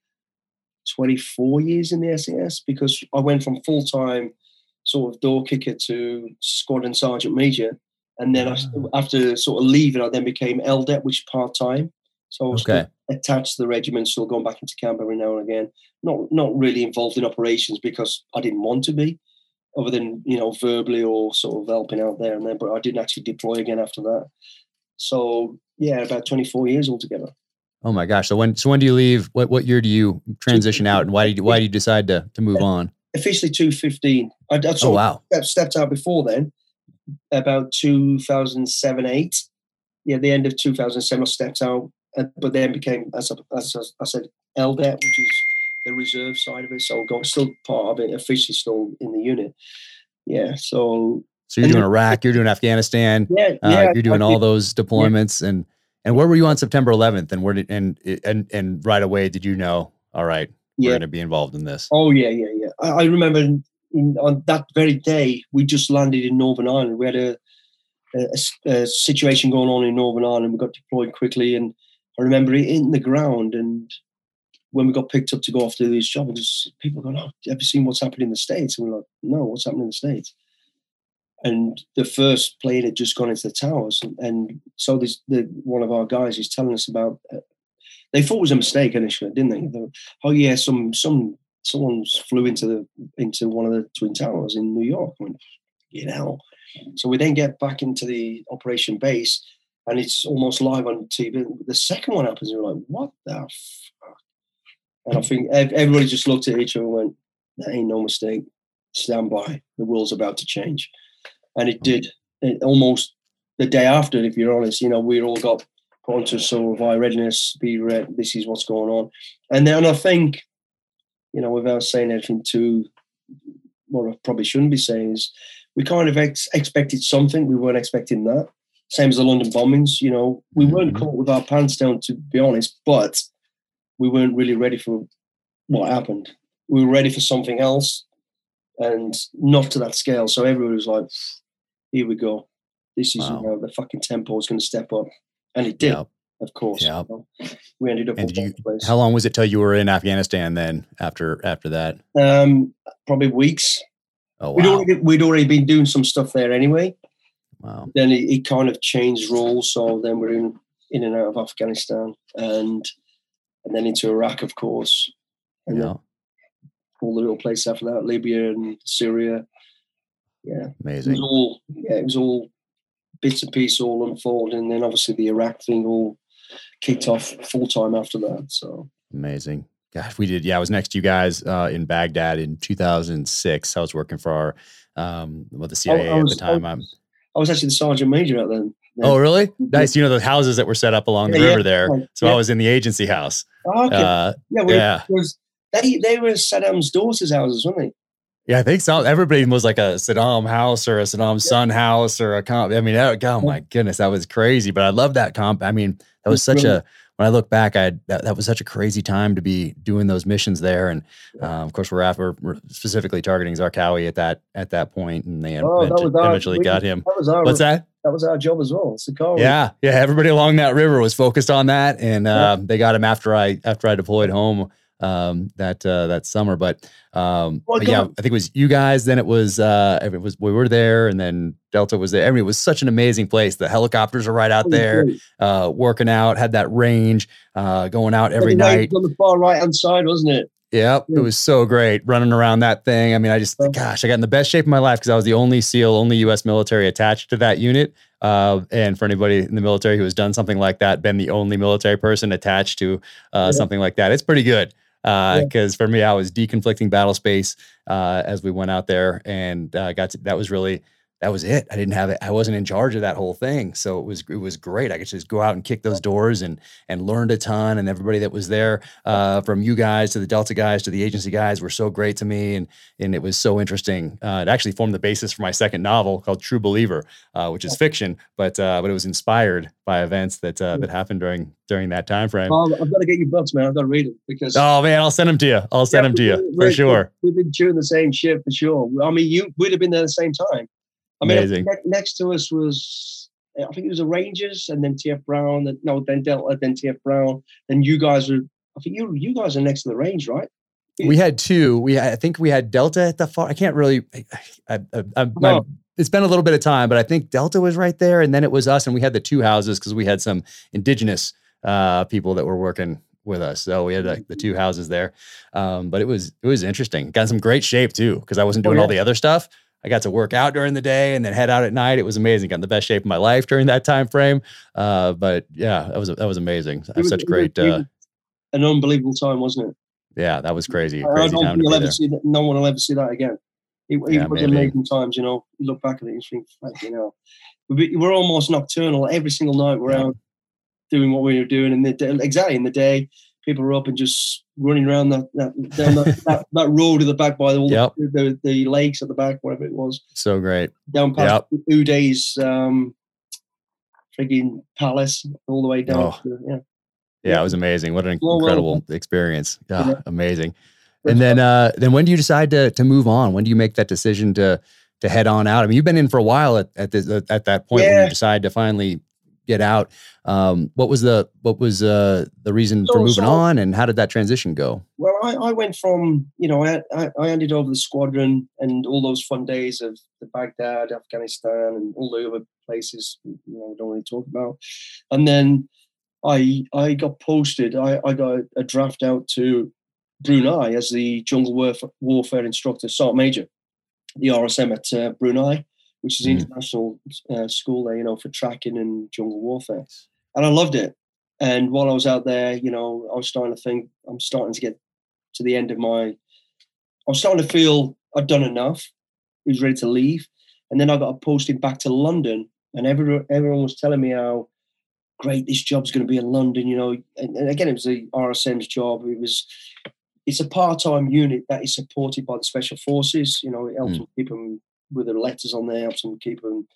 24 years in the SAS because I went from full time sort of door kicker to squadron sergeant major. And then I, ah. after sort of leaving, I then became LDET, which is part time. So I was okay. attached to the regiment, still going back into camp every now and again. Not not really involved in operations because I didn't want to be, other than you know verbally or sort of helping out there and then. But I didn't actually deploy again after that. So yeah, about 24 years altogether. Oh my gosh! So when so when do you leave? What what year do you transition out, and why did you, why do you decide to to move on? Officially, two fifteen. I, I oh wow! Stepped out before then, about two thousand seven eight. Yeah, the end of two thousand seven, I stepped out, uh, but then became as I, as I said, LDET, which is the reserve side of it. So I'm still part of it, officially still in the unit. Yeah, so. So you're doing Iraq, you're doing Afghanistan, yeah, uh, yeah you're doing all those deployments, yeah. and and where were you on September 11th? And where did and and and right away did you know? All right, we're going to be involved in this. Oh yeah, yeah, yeah. I, I remember in, on that very day we just landed in Northern Ireland. We had a, a, a, situation going on in Northern Ireland. We got deployed quickly, and I remember it in the ground. And when we got picked up to go off to these jobs, just people going, "Oh, have you seen what's happening in the states?" And we're like, "No, what's happening in the states?" And the first plane had just gone into the towers, and, and so this the one of our guys is telling us about. Uh, they thought it was a mistake initially, didn't they? they oh yeah, some some someone flew into the into one of the twin towers in New York. I you know. So we then get back into the operation base, and it's almost live on TV. The second one happens, and we're like, what the fuck? And I think everybody just looked at each other and went, that ain't no mistake. Stand by. The world's about to change and it did. It almost the day after, if you're honest, you know, we all got put onto sort of our readiness, be ready, this is what's going on. And then I think, you know, without saying anything too, what I probably shouldn't be saying is we kind of ex- expected something, we weren't expecting that. same as the London bombings. You know, we weren't Mhm. caught with our pants down, to be honest, but we weren't really ready for what happened. We were ready for something else, and not to that scale. So everyone was like, "Here we go. This is Wow. you know, the fucking tempo is going to step up," and it did, Yep. of course. You know. We ended up And you-. How long was it till you were in Afghanistan then after after that? Um, probably weeks. Oh We'd wow. already we'd already been doing some stuff there anyway. Wow. Then it, it kind of changed roles, so then we're in in and out of Afghanistan and and then into Iraq, of course, and Yeah. all the little places after that, Libya and Syria. Yeah, it Amazing. was all yeah, it was all bits and pieces all unfolding, and then obviously the Iraq thing all kicked off full time after that. So Amazing. Gosh, we did. Yeah, I was next to you guys uh, in Baghdad in 2006. I was working for our um, well, the CIA I at was- the time. I I'm, I was actually the sergeant major out then. oh, really? Nice. You know the houses that were set up along the Yeah, yeah. river there. Right, So I was in the agency house. Oh, okay. Uh, yeah, we, yeah. Was, they they were Saddam's daughters' houses, weren't they? Yeah, I think so. Everybody was like a Saddam house or a Saddam son house or a comp. I mean, that- oh my goodness, that was crazy. But I love that comp. I mean, that was such a. When I look back, I that, that was such a crazy time to be doing those missions there, and uh, of course we're after we're specifically targeting Zarqawi at that at that point, and they Oh, eventually, our- eventually we- got him. That was our What's that? that was our job as well. Sakari. Yeah, yeah. Everybody along that river was focused on that, and Yeah. uh, they got him after I after I deployed home um, that uh, that summer. But, um, Well, but yeah, God. I think it was you guys. Then it was uh, it was we were there, and then Delta was there. I mean, it was such an amazing place. The helicopters are right out there, uh, working out. Had that range, uh, going out every night. on the far right hand side, wasn't it? Yep, it was so great running around that thing. I mean, I just, gosh, I got in the best shape of my life because I was the only SEAL, only U.S. military attached to that unit. Uh, and for anybody in the military who has done something like that, been the only military person attached to uh, Yeah. something like that, it's pretty good. Yeah. Because for me, I was deconflicting battle space uh, as we went out there, and uh, got to, that was really that was it. I didn't have it. I wasn't in charge of that whole thing, so it was it was great. I could just go out and kick those doors and and learned a ton. And everybody that was there, uh, from you guys to the Delta guys to the agency guys, were so great to me, and and it was so interesting. Uh, it actually formed the basis for my second novel called True Believer, uh, which is fiction, but uh, but it was inspired by events that uh, that happened during during that time frame. Oh, I've got to get your books, man. I've got to read them because Oh man, I'll send them to you. I'll send Yeah, them to you for sure. We've been chewing the same shit for sure. I mean, you would have been there at the same time. I mean, Amazing. ne- next to us was I think it was the Rangers, and then TF Brown. Then, no, then Delta, then TF Brown. Then you guys were. I think you you guys are next to the range, right? We had two. We I think we had Delta at the far. I can't really. I, I, I, my- No. it's been a little bit of time, but I think Delta was right there, and then it was us, and we had the two houses because we had some indigenous uh, people that were working with us. So we had like the two houses there. Um, but it was it was interesting. Got some great shape too because I wasn't Oh, doing all the other stuff. I got to work out during the day and then head out at night. It was amazing. Got in the best shape of my life during that time frame. Uh, but yeah, that was that was amazing. It was- Such great. Uh, an unbelievable time, wasn't it? yeah, that was crazy. I- I Crazy don't time to be ever there. see that. No one will ever see that again. It, it Yeah, was maybe. amazing times, you know. You look back at it and you think, "Fuck, you know, we- we're almost nocturnal every single night. We're Yeah. out doing what we were doing in the exactly in the day. People are up and just running around that that down that, that, that road at the back by all Yep. the, the the lakes at the back, whatever it was, So great. down past Uday's um, frigging palace, all the way down. Oh. To, yeah. Yeah, it was amazing. What an Well, well, incredible experience. Ah, Yeah. Amazing. And then uh then when do you decide to to move on? When do you make that decision to to head on out? I mean, you've been in for a while at at this at that point when you decide to finally get out. Um what was the what was uh the reason for moving so- on and how did that transition go? Well, I, I went from, you know, I, I, I handed over the squadron and all those fun days of the Baghdad, Afghanistan, and all the other places, you know, we don't really talk about. And then I I got posted, I, I got a draft out to Brunei as the jungle warfare, warfare instructor, Sergeant Major, the RSM at uh, Brunei, which is an Mm. international uh, school there, you know, for tracking and jungle warfare and I loved it. And while I was out there, you know, I was starting to think I'm starting to get to the end of my. I was starting to feel I'd done enough. I was ready to leave, and then I got a posting back to London, and everyone everyone was telling me how great this job's going to be in London. You know, and, and again, it was the RSM's job. It was. It's a part-time unit that is supported by the special forces. You know, it helps Mm. keep them with their letters on there, helps them keep them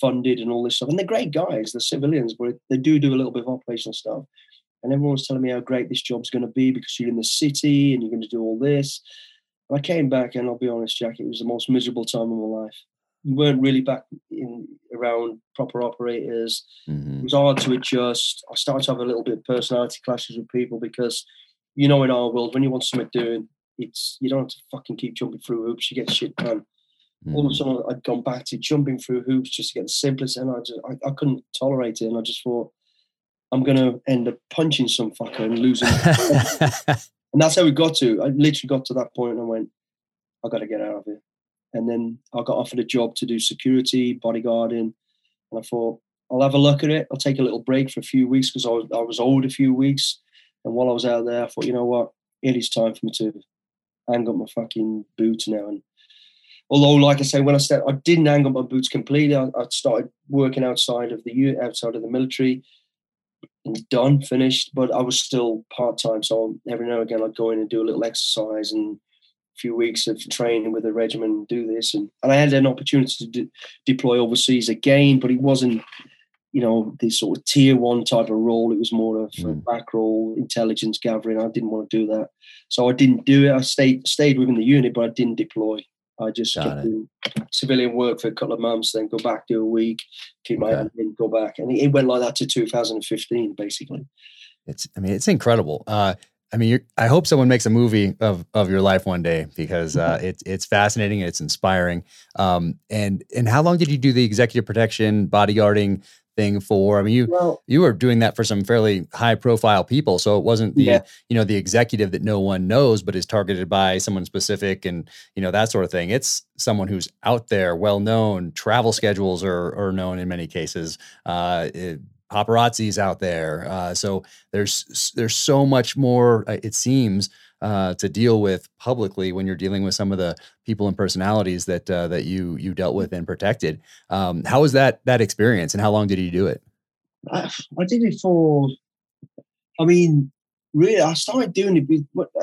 funded and all this stuff. And they're great guys, the civilians, but they do do a little bit of operational stuff. And everyone was telling me how great this job's going to be because you're in the city and you're going to do all this. And I came back, and I'll be honest, Jack, it was the most miserable time of my life. We weren't really back in around proper operators. Mhm. It was hard to adjust. I started to have a little bit of personality clashes with people because, you know, in our world, when you want something doing, it's you don't have to fucking keep jumping through hoops. You get shit done. All of a Mhm. sudden, I'd gone back to jumping through hoops just to get the simplest, and I just I, I couldn't tolerate it. And I just thought, I'm gonna end up punching some fucker and losing. and that's how we got to. I literally got to that point, and I went, I got to get out of here. And then I got offered a job to do security, bodyguarding, and I thought I'll have a look at it. I'll take a little break for a few weeks because I was I was owed a few weeks. And while I was out there, I thought, you know what, it is time for me to hang up my fucking boots now. And although, like I say, when I stepped, I didn't hang up my boots completely. I, I started working outside of the outside of the military. And done, finished, but I was still part time. So every now and again, I'd go in and do a little exercise and a few weeks of training with the regiment and do this. And, and I had an opportunity to de- deploy overseas again, but it wasn't, you know, this sort of tier one type of role. It was more of a Mm. back role, intelligence gathering. I didn't want to do that. So I didn't do it. I stayed stayed within the unit, but I didn't deploy. I just Got kept doing civilian work for a couple of months, then go back, do a week, keep my Okay. hand in, go back. And it went like that to 2015, basically. It's, I mean, it's incredible. Uh, I mean, you're, I hope someone makes a movie of of your life one day because uh, it's it's fascinating, it's inspiring. Um, and and how long did you do the executive protection bodyguarding thing for? I mean, you Well, you were doing that for some fairly high profile people, so it wasn't the Yeah. you know the executive that no one knows, but is targeted by someone specific and you know that sort of thing. It's someone who's out there, well known. Travel schedules are are known in many cases. Uh, it- paparazzi's out there, uh, so there's there's so much more. uh, It seems. Uh, to deal with publicly when you're dealing with some of the people and personalities that uh, that you you dealt with and protected. Um, how was that that experience, and how long did you do it? I, I did it for, I mean, really, I started doing it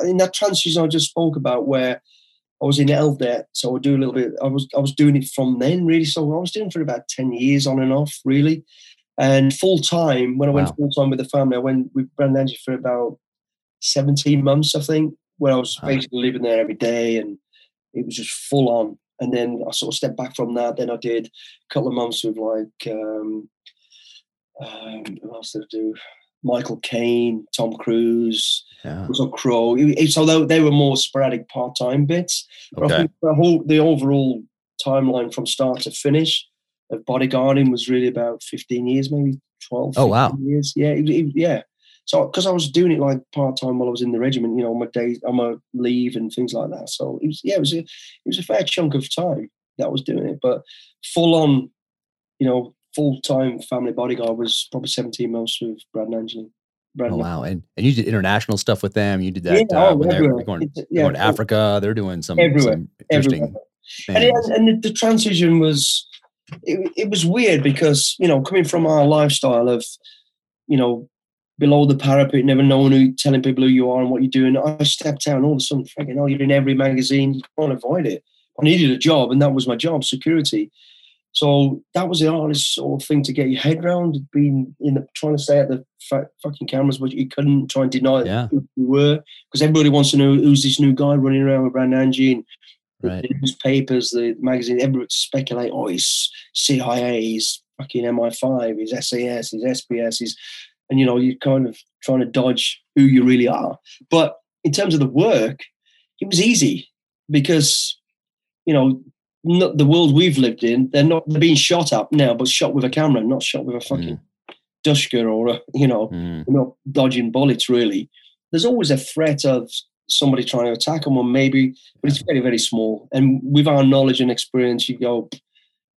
in that transition I just spoke about where I was in LDET. So I do a little bit, I was, I was doing it from then really. So I was doing it for about 10 years on and off really. And full time, when I went full time with the family, I went with Brad and Angie for about 17 months, I think, where I was Wow. basically living there every day and it was just full on. And then I sort of stepped back from that. Then I did a couple of months with like, um, um, who else did I do? Michael Caine, Tom Cruise, Yeah. Russell Crowe. So they- they were more sporadic part-time bits. But I Okay. think the whole the overall timeline from start to finish of bodyguarding was really about 15 years, maybe 12. Oh, wow. Years. Yeah, it, it- yeah. So because I was doing it like part time while I was in the regiment, you know, on my days, on my leave and things like that. So it was yeah, it was a it was a fair chunk of time that I was doing it, but full on, you know, full time family bodyguard was probably 17 months with Brad and Angela. Brad Oh and- wow! And and you did international stuff with them. You did that Yeah, uh, oh, when they're going, they're yeah, going to Africa. They're doing some, Everywhere, some interesting everywhere. and, it, and the, the transition was it, it was weird because you know coming from our lifestyle of you know below the parapet never knowing who telling people who you are and what you're doing i stepped out and all of a sudden fucking hell you're in every magazine you can't avoid it i needed a job and that was my job security so that was the hardest sort of thing to get your head around being in the trying to stay at the fa- fucking cameras but you couldn't try and deny Yeah. who you were because everybody wants to know who's this new guy running around with Brad and Angie and the- Right. the newspapers, the magazine, everybody speculate, oh, he's CIA, he's fucking MI5, he's SAS, he's SPS, he's, and you know, you're kind of trying to dodge who you really are. But in terms of the work, it was easy because, you know, not the world we've lived in, they're not, they're being shot at now, but shot with a camera, not shot with a fucking Dushka or a, you know, Mm, not dodging bullets really. There's always a threat of somebody trying to attack them, or maybe, but it's very, very small. And with our knowledge and experience, you go,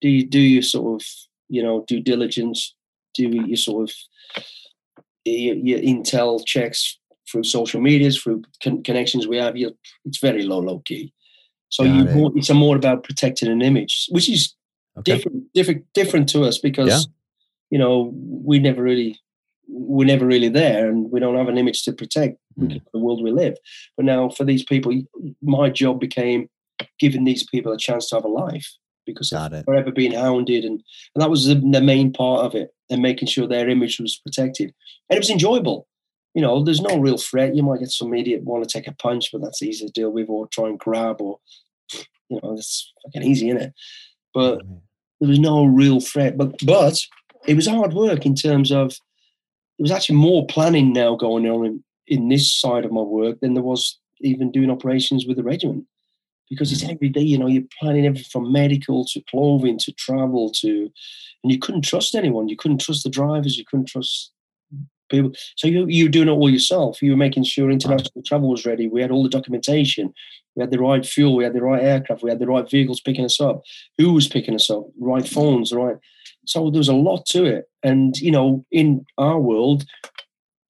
do you do your sort of, you know, due diligence, do your sort of your, your intel checks through social medias, through con- connections we have. It's very low, low key. So Got you, it. more, it's a more about protecting an image, which is okay. different, different, different to us because Yeah. you know we never really we're never really there, and we don't have an image to protect Mm. the world we live. But now, for these people, my job became giving these people a chance to have a life, because they're forever being hounded, and and that was the, the main part of it, and making sure their image was protected, and it was enjoyable. You know, there's no real threat. You might get some idiot want to take a punch, but that's easy to deal with, or try and grab, or you know, it's fucking easy, isn't it? But there was no real threat. But but it was hard work in terms of there was actually more planning now going on in, in this side of my work than there was even doing operations with the regiment because it's mm. every day you know you're planning everything from medical to clothing to travel to and you couldn't trust anyone. You couldn't trust the drivers. You couldn't trust people. So you you were doing it all yourself. You were making sure international travel was ready. We had all the documentation. We had the right fuel. We had the right aircraft. We had the right vehicles picking us up. Who was picking us up? Right phones right. So there was a lot to it. And you know in our world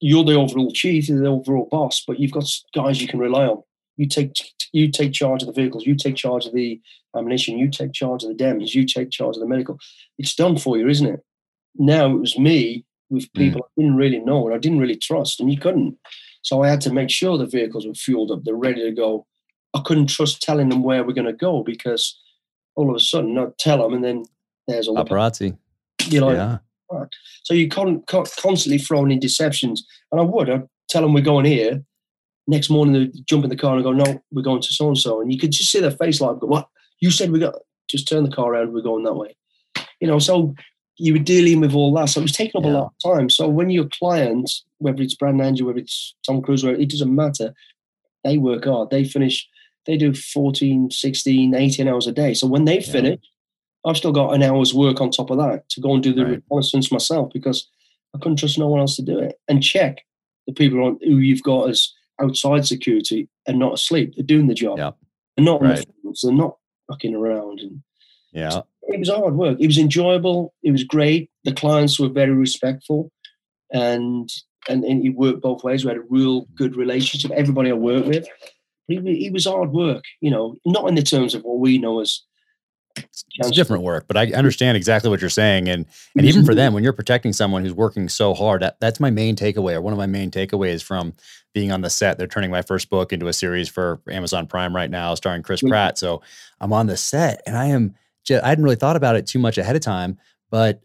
you're the overall chief you're the overall boss but you've got guys you can rely on you take you take charge of the vehicles, you take charge of the ammunition, you take charge of the DEMS, you take charge of the medical. It's done for you, isn't it? Now it was me with hmm. people mm. I didn't really know and I didn't really trust, and you couldn't. So I had to make sure the vehicles were fueled up, they're ready to go. I couldn't trust telling them where we're going to go because all of a sudden, I'd tell them, and then there's all paparazzi. You know, yeah. So you con- con- constantly throwing in deceptions, and I would. I'd tell them we're going here, next morning they jump in the car and go, no, we're going to so and so, and you could just see their face like, what? You said we got just turn the car around, we're going that way. You know, so you were dealing with all that, so it was taking up yeah. a lot of time. So when your clients, whether it's Brad and Angie, whether it's Tom Cruise, it doesn't matter. They work hard. They finish. They do 14, 16, 18 hours a day. So when they yeah. finish, I've still got an hour's work on top of that to go and do the right. reconnaissance myself because I couldn't trust no one else to do it and check the people on who you've got as outside security and not asleep. They're doing the job. Yeah. They're not right. they're not fucking around. And yeah. It was hard work. It was enjoyable. It was great. The clients were very respectful and and, and it worked both ways. We had a real good relationship. Everybody I worked with. It, it was hard work, you know, not in the terms of what we know as it's different work, but I understand exactly what you're saying. And and even for them, when you're protecting someone who's working so hard, that, that's my main takeaway, or one of my main takeaways from being on the set. They're turning my first book into a series for Amazon Prime right now, starring Chris Pratt. So I'm on the set, and I am. Just, I hadn't really thought about it too much ahead of time, but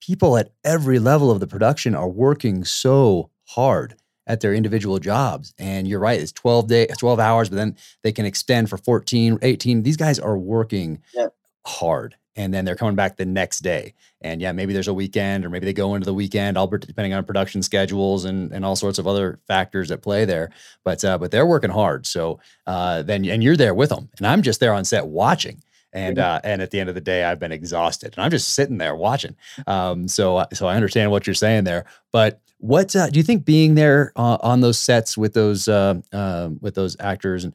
people at every level of the production are working so hard at their individual jobs. And you're right, it's 12 day, 12 hours, but then they can extend for 14, 18. These guys are working hard and then they're coming back the next day. And yeah, maybe there's a weekend or maybe they go into the weekend, all depending on production schedules and, and all sorts of other factors at play there. But uh, but they're working hard. So uh, then and you're there with them, and I'm just there on set watching. And uh, and at the end of the day, I've been exhausted, and I'm just sitting there watching. Um, so uh, so I understand what you're saying there. But what uh, do you think being there uh, on those sets with those with those actors and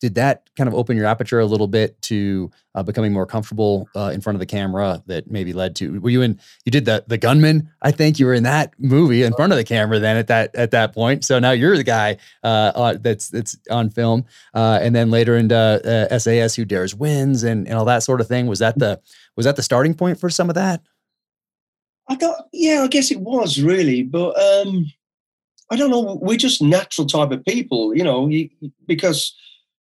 did that kind of open your aperture a little bit to uh, becoming more comfortable uh, in front of the camera that maybe led to were you in you did the the gunman i think you were in that movie in front of the camera then at that at that point. So now you're the guy uh, that's that's on film uh, and then later into sas uh, who dares wins and, and all that sort of thing. Was that the was that the starting point for some of that? I thought yeah i guess it was really but um i don't know we're just natural type of people you know because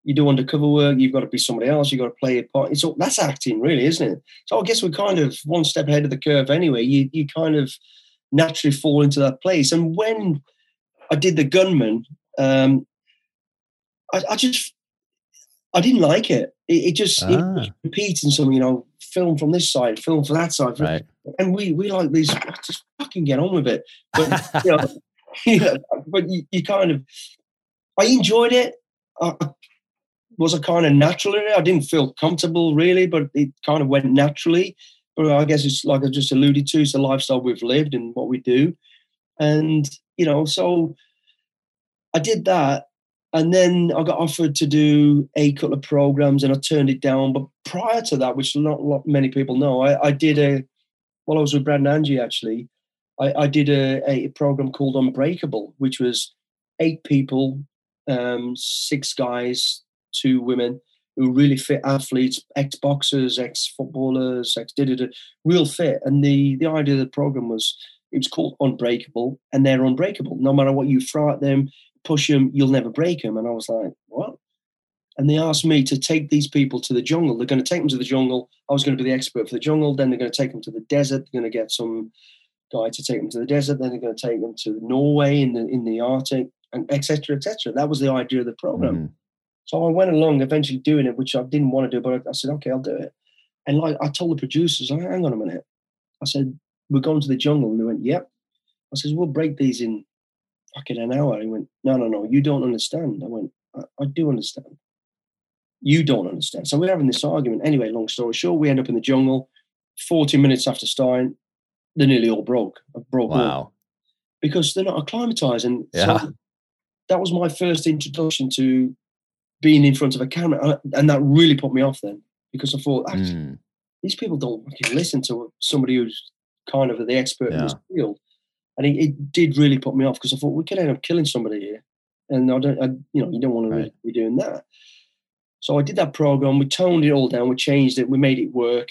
you do undercover work, you've got to be somebody else, you've got to play a part. It's all, that's acting, really, isn't it? So I guess we're kind of one step ahead of the curve anyway. You you kind of naturally fall into that place. And when I did the gunman, um, I, I just I didn't like it. It, it just ah. it repeating something, you know, film from this side, film from that side, right. and we we like these. Just fucking get on with it. But you know, you know but you, you kind of I enjoyed it. I, was a kind of natural in it. I didn't feel comfortable really, but it kind of went naturally. But I guess it's like I just alluded to, it's the lifestyle we've lived and what we do. And, you know, so I did that. And then I got offered to do a couple of programs and I turned it down. But prior to that, which not, many people know, I, I did a, while I was with Brad and Angie actually, I, I did a, a program called Unbreakable, which was eight people, um, six guys, two women who really fit athletes, ex boxers, ex footballers, ex real fit. And the the idea of the program was it was called Unbreakable, and they're unbreakable. No matter what you throw at them, push them, you'll never break them. And I was like, what? and they asked me to take these people to the jungle. They're going to take them to the jungle. I was going to be the expert for the jungle. Then they're going to take them to the desert. They're going to get some guy to take them to the desert. Then they're going to take them to Norway in the in the Arctic, and etc. etc. That was the idea of the program. Mhm. So I went along, eventually doing it, which I didn't want to do, but I, I said, okay, I'll do it. And like I told the producers, I hang on a minute. I said, we're going to the jungle, and they went, yep. I said, we'll break these in fucking an hour. He went, no, no, no, you don't understand. I went, I, I do understand. You don't understand. So we're having this argument. Anyway, long story short, we end up in the jungle. 40 minutes after starting, they're nearly all broke. Broke all Wow. because they're not acclimatizing. Yeah. so that was my first introduction to being in front of a camera. And that really put me off then because I thought, Mm. these people don't fucking listen to somebody who's kind of the expert in this field. And it, it did really put me off because I thought we could end up killing somebody here. And I don't, I, you know, you don't want to be doing that. So I did that program. We toned it all down. We changed it. We made it work.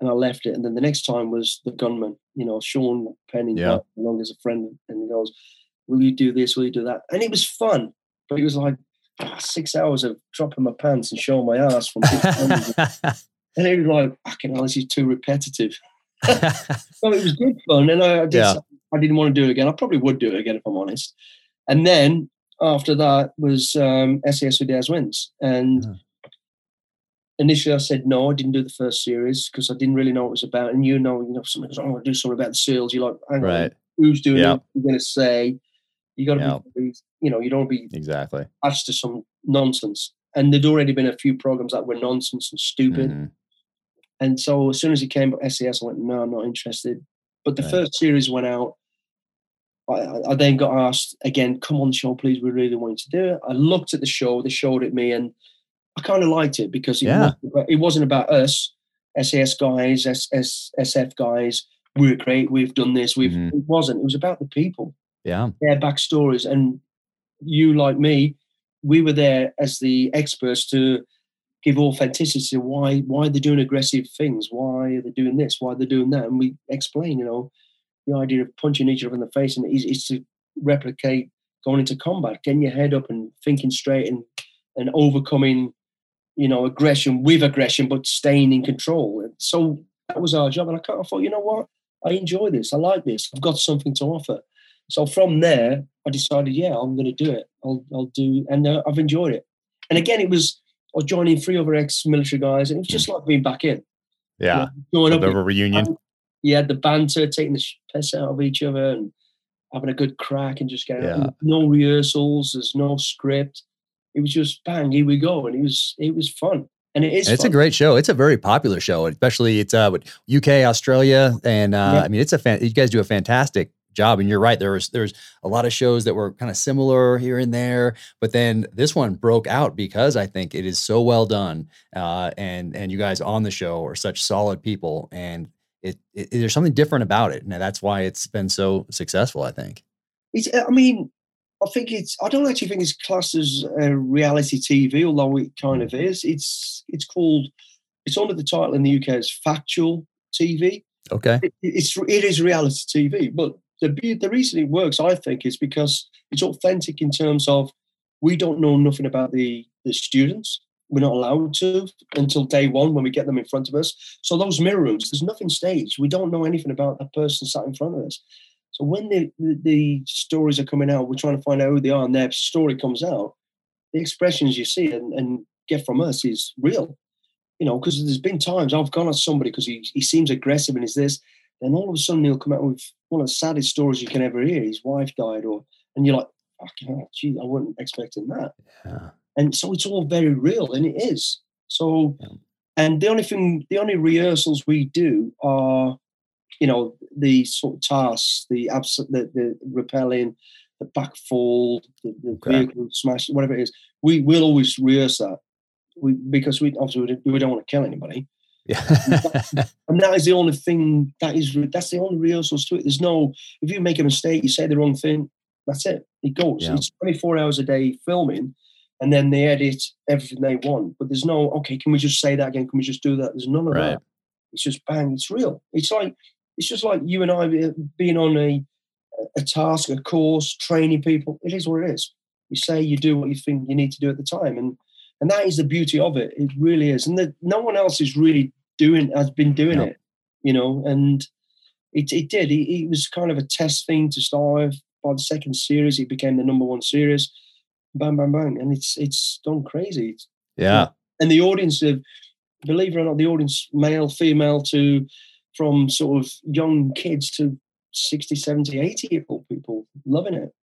And I left it. And then the next time was the gunman. You know, Sean Penn Yeah. along as a friend, and he goes, "Will you do this? Will you do that?" And it was fun, but it was like six hours of dropping my pants and showing my ass from. and it was like, fucking hell, this is too repetitive. Well, it was good fun, and I, I did, yeah. I didn't want to do it again. I probably would do it again if I'm honest. And then after that was um, SAS Who Dares Wins, and Yeah. initially I said no. I didn't do the first series because I didn't really know what it was about. And you know, you know, goes, "Oh, I want to do something about the seals." You're like, Hang on, right. who's doing Yeah. it? You're going to say, you got to Yeah. be, you know, you don't be Exactly. attached to some nonsense. And there'd already been a few programs that were nonsense and stupid. Mhm. And so as soon as it came up SAS, I went, no, I'm not interested. But the Right. first series went out. I, I- then got asked again, come on the show, please. We really want you to do it. I looked at the show, they showed it me, and I kind of liked it because it, Yeah. wasn't, about- it wasn't about us, SAS guys, SS, SF guys. We're great. We've done this. We've. Mhm. It wasn't. It was about the people, Yeah. their backstories, and you, like me, we were there as the experts to give authenticity why why they're doing aggressive things, why are they're doing this, why they're doing that, and we explain, you know, the idea of punching each other in the face and is to replicate going into combat, getting your head up and thinking straight and and overcoming, you know, aggression with aggression, but staying in control. And so that was our job, and I kind of thought, you know what, I enjoy this, I like this, I've got something to offer. So from there, I decided, yeah, I'm going to do it. I'll I'll do, and uh, I've enjoyed it. And again, it was I was joining three other ex-military guys, and it was just like being back in. Yeah. Going A up, a reunion. you had the banter, taking the piss out of each other, and having a good crack, and just getting Yeah. no rehearsals. There's no script. It was just bang, here we go, and it was it was fun, and it is. And it's a great show. It's a very popular show, especially it's uh with UK, Australia, and uh, Yeah. I mean it's a fan. You guys do a fantastic job, and you're right. There's there's a lot of shows that were kind of similar here and there, but then this one broke out because I think it is so well done, uh, and and you guys on the show are such solid people, and it, it there's something different about it, and that's why it's been so successful. I think. It's, I mean, I think it's. I don't actually think it's classed as reality TV, although it kind of is. It's it's called. It's under the title in the UK as factual TV. Okay. It, it's it is reality TV, but the the reason it works, I think, is because it's authentic in terms of we don't know nothing about the the students. We're not allowed to until day one when we get them in front of us. So those mirror rooms, there's nothing staged. We don't know anything about that person sat in front of us. So when the, the, the stories are coming out, we're trying to find out who they are, and their story comes out. The expressions you see and, and get from us is real, you know. Because there's been times I've gone at somebody because he he seems aggressive and is this, then all of a sudden he'll come out with one of the saddest stories you can ever hear. His wife died, or and you're like, fucking hell, gee, I wasn't expecting that. Yeah. And so it's all very real, and it is. So, Yeah. and the only thing, the only rehearsals we do are, you know, the sort of tasks, the abs- the, the repelling, the backfall, the, the Okay. vehicle smash, whatever it is. We will always rehearse that. We because we obviously we don't, we don't want to kill anybody, Yeah. and that is the only thing that is that's the only rehearsals to it. There's no if you make a mistake, you say the wrong thing, that's it. It goes. Yeah. It's 24 hours a day filming, and then they edit everything they want. But there's no okay. Can we just say that again? Can we just do that? There's none of Right. that. It's just bang. It's real. It's like it's just like you and I being on a a task, a course, training people. It is what it is. You say you do what you think you need to do at the time, and and that is the beauty of it. It really is, and the, no one else is really doing has been doing no. it, you know. And it it did. It, it, was kind of a test thing to start with. By the second series, it became the number one series. Bang, bang, bang, and it's it's gone crazy. Yeah, and the audience of, believe it or not, the audience, male, female, to from sort of young kids to 60, 70, 80 year old people loving it.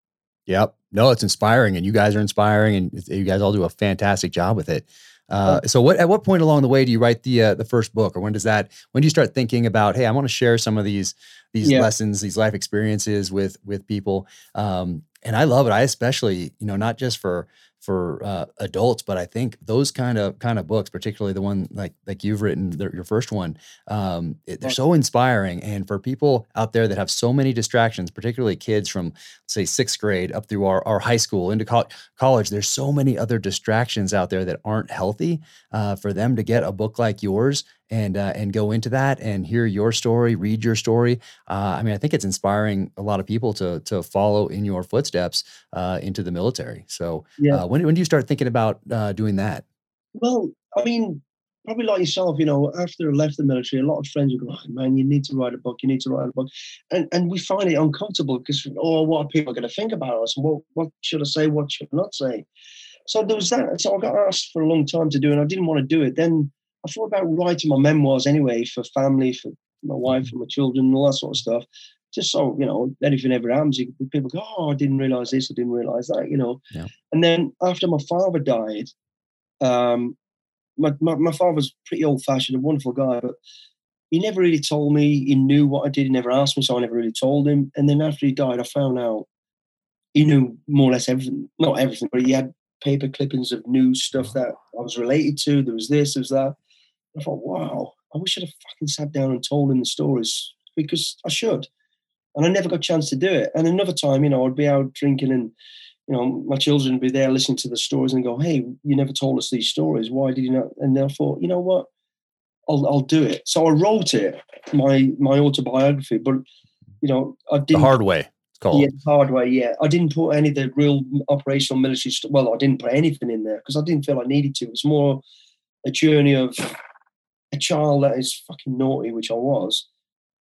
Yep. No, it's inspiring, and you guys are inspiring, and you guys all do a fantastic job with it. Uh, so, what at what point along the way do you write the uh, the first book, or when does that? When do you start thinking about, hey, I want to share some of these these yeah. lessons, these life experiences with with people? Um, and I love it. I especially, you know, not just for for uh, adults, but I think those kind of kind of books, particularly the one like like you've written, the, your first one, um, it, they're so inspiring. And for people out there that have so many distractions, particularly kids from say sixth grade up through our, our high school into co- college, there's so many other distractions out there that aren't healthy. Uh, for them to get a book like yours and uh, and go into that and hear your story, read your story. Uh, I mean, I think it's inspiring a lot of people to to follow in your footsteps uh, into the military. So, yeah. Uh, when when do you start thinking about uh, doing that? Well, I mean, probably like yourself, you know, after I left the military, a lot of friends would go, oh, "Man, you need to write a book. You need to write a book," and and we find it uncomfortable because, oh, what are people going to think about us? What what should I say? What should I not say? So there was that. So I got asked for a long time to do, it and I didn't want to do it. Then I thought about writing my memoirs anyway for family, for my wife, for my children, and all that sort of stuff. Just so, you know, anything ever happens, people go, Oh, I didn't realize this, I didn't realize that, you know. Yeah. And then after my father died, um, my, my, my father was pretty old fashioned, a wonderful guy, but he never really told me. He knew what I did. He never asked me, so I never really told him. And then after he died, I found out he knew more or less everything. Not everything, but he had paper clippings of news stuff that I was related to. There was this, there was that. I thought, wow, I wish I'd have fucking sat down and told him the stories because I should. And I never got a chance to do it. And another time, you know, I'd be out drinking and, you know, my children would be there listening to the stories and go, hey, you never told us these stories. Why did you not? And then I thought, you know what? I'll, I'll do it. So I wrote it, my my autobiography, but, you know, I didn't. The hard way. Called. Yeah, hard way. Yeah, I didn't put any of the real operational military. St- well, I didn't put anything in there because I didn't feel I needed to. It was more a journey of a child that is fucking naughty, which I was,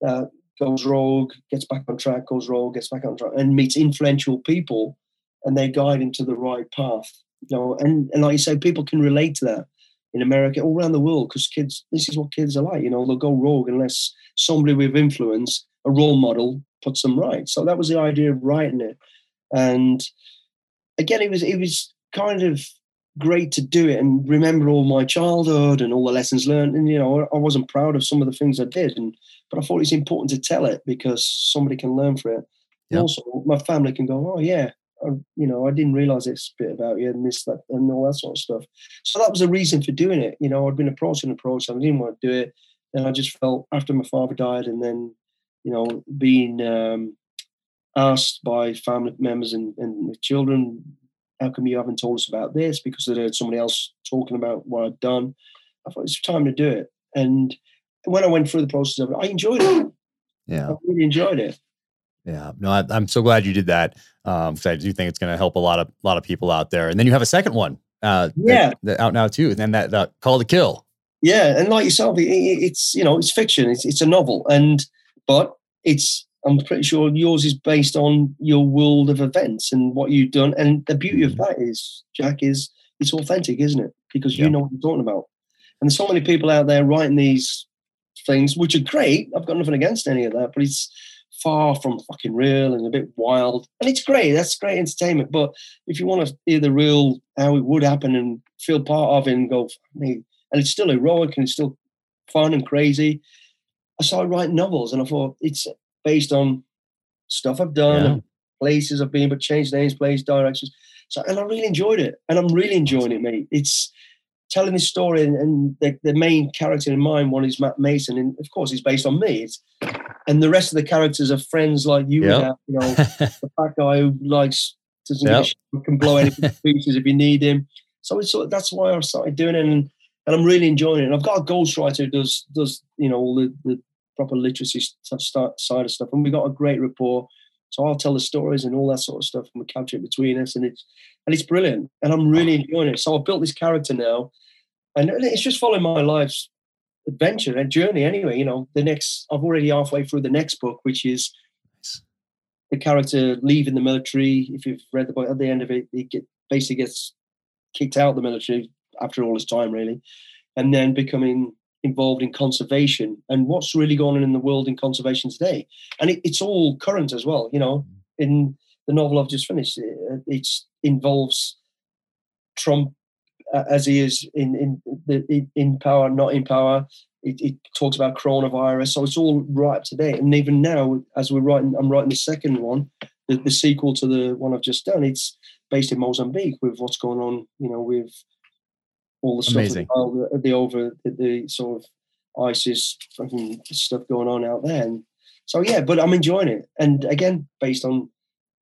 uh, goes rogue, gets back on track, goes rogue, gets back on track, and meets influential people, and they guide him to the right path. You know, and and like you say, people can relate to that in America, all around the world, because kids, this is what kids are like. You know, they'll go rogue unless somebody with influence, a role model, puts them right. So that was the idea of writing it, and again, it was it was kind of great to do it and remember all my childhood and all the lessons learned. And you know, I wasn't proud of some of the things I did, and but I thought it's important to tell it because somebody can learn from it. Yep. Also, my family can go, oh yeah, I, you know, I didn't realize this bit about you and this, that, and all that sort of stuff. So that was a reason for doing it. You know, I'd been approached and approached, and I didn't want to do it. And I just felt after my father died, and then, you know, being um, asked by family members and, and the children how come you haven't told us about this? Because they heard somebody else talking about what I'd done. I thought it's time to do it. And when I went through the process of it, I enjoyed it. Yeah. I really enjoyed it. Yeah. No, I, am so glad you did that. Um, cause I do think it's going to help a lot of, a lot of people out there. And then you have a second one, uh, yeah, that, that out now too. And then that, that call to kill. Yeah. And like yourself, it, it's, you know, it's fiction. It's, it's a novel and, but it's I'm pretty sure yours is based on your world of events and what you've done. And the beauty of mm-hmm. that is, Jack, is it's authentic, isn't it? Because you yeah. know what you're talking about. And there's so many people out there writing these things, which are great. I've got nothing against any of that, but it's far from fucking real and a bit wild. And it's great. That's great entertainment. But if you want to hear the real, how it would happen and feel part of it and go, and it's still heroic and it's still fun and crazy. I started writing novels and I thought it's based on stuff I've done yeah. and places I've been, but changed names, places, directions. So, and I really enjoyed it, and I'm really enjoying it, mate. It's telling this story, and, and the, the, main character in mine one is Matt Mason, and of course, he's based on me. It's, and the rest of the characters are friends like you yep. have, you know, the fat guy who likes doesn't yep. can blow anything to pieces if you need him. So it's that's why I started doing it, and, and I'm really enjoying it. And I've got a ghostwriter who does does you know all the, the proper literacy side of stuff, and we got a great rapport. So I'll tell the stories and all that sort of stuff, and we capture it between us, and it's and it's brilliant, and I'm really enjoying it. So I've built this character now, and it's just following my life's adventure and journey. Anyway, you know, the next I've already halfway through the next book, which is the character leaving the military. If you've read the book, at the end of it, he get, basically gets kicked out of the military after all his time, really, and then becoming involved in conservation and what's really going on in the world in conservation today. And it, it's all current as well. You know, in the novel I've just finished, it, it involves Trump uh, as he is in in the in power, not in power. It, it, talks about coronavirus, so it's all right up to date. And even now, as we're writing, I'm writing the second one, the, the sequel to the one I've just done. It's based in Mozambique with what's going on, you know, with all the stuff, the, the, over the, the, sort of ISIS stuff going on out there. And so yeah, but I'm enjoying it. And again, based on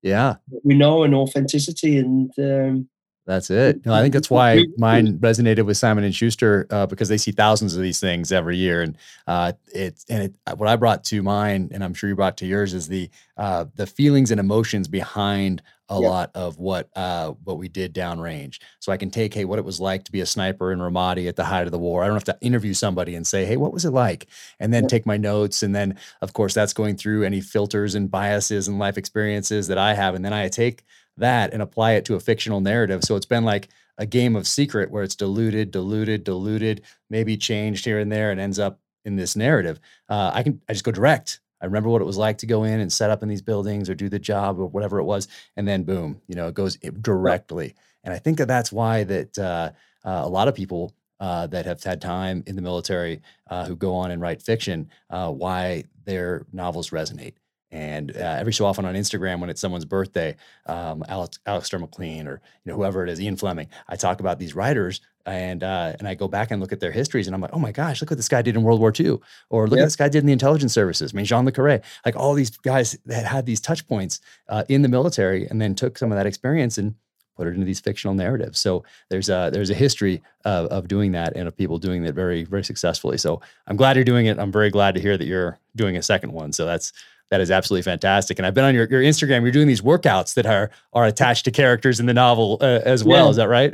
yeah, we know and authenticity and. Um, that's it. No, I think that's why mine resonated with Simon and Schuster uh, because they see thousands of these things every year, and uh, it and it, what I brought to mine, and I'm sure you brought to yours, is the uh, the feelings and emotions behind a yeah. lot of what uh, what we did downrange. So I can take, hey, what it was like to be a sniper in Ramadi at the height of the war. I don't have to interview somebody and say, hey, what was it like? And then yeah. take my notes. And then, of course, that's going through any filters and biases and life experiences that I have. And then I take that and apply it to a fictional narrative. So it's been like a game of secret where it's diluted, diluted, diluted, maybe changed here and there, and ends up in this narrative. Uh, I can I just go direct I remember what it was like to go in and set up in these buildings or do the job or whatever it was, and then boom, you know, it goes directly. And I think that that's why that uh, uh, a lot of people uh, that have had time in the military uh, who go on and write fiction, uh, why their novels resonate. And uh, every so often on Instagram, when it's someone's birthday, um, Alex, Alistair MacLean or you know whoever it is, Ian Fleming, I talk about these writers and uh, and I go back and look at their histories, and I'm like, oh my gosh, look what this guy did in World War II, or look yeah. at this guy did in the intelligence services. I mean, Jean Le Carre, like all these guys that had these touch points uh, in the military, and then took some of that experience and put it into these fictional narratives. So there's a there's a history of, of doing that and of people doing that very very successfully. So I'm glad you're doing it. I'm very glad to hear that you're doing a second one. So that's that is absolutely fantastic. And I've been on your, your Instagram. You're doing these workouts that are are attached to characters in the novel uh, as well. Yeah. Is that right?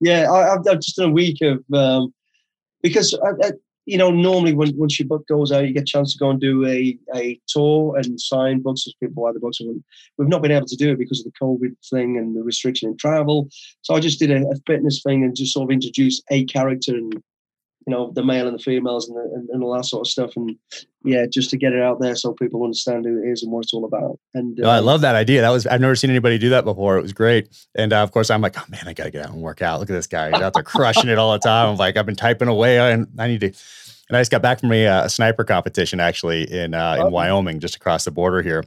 Yeah, I, have just done a week of um, because I, I, you know normally when once your book goes out, you get a chance to go and do a, a tour and sign books as people buy the books. And we've not been able to do it because of the COVID thing and the restriction in travel. So I just did a, a fitness thing and just sort of introduced a character and you know the male and the females and, the, and, and, all that sort of stuff. And yeah just to get it out there so people understand who it is and what it's all about. And uh, oh, i love that idea. That was i've never seen anybody do that before. It was great. And uh, of course i'm like oh man i gotta get out and work out. Look at this guy. He's out there crushing it all the time. I'm like i've been typing away. And i need to and i just got back from a, uh, a sniper competition actually in uh, in oh. wyoming just across the border here.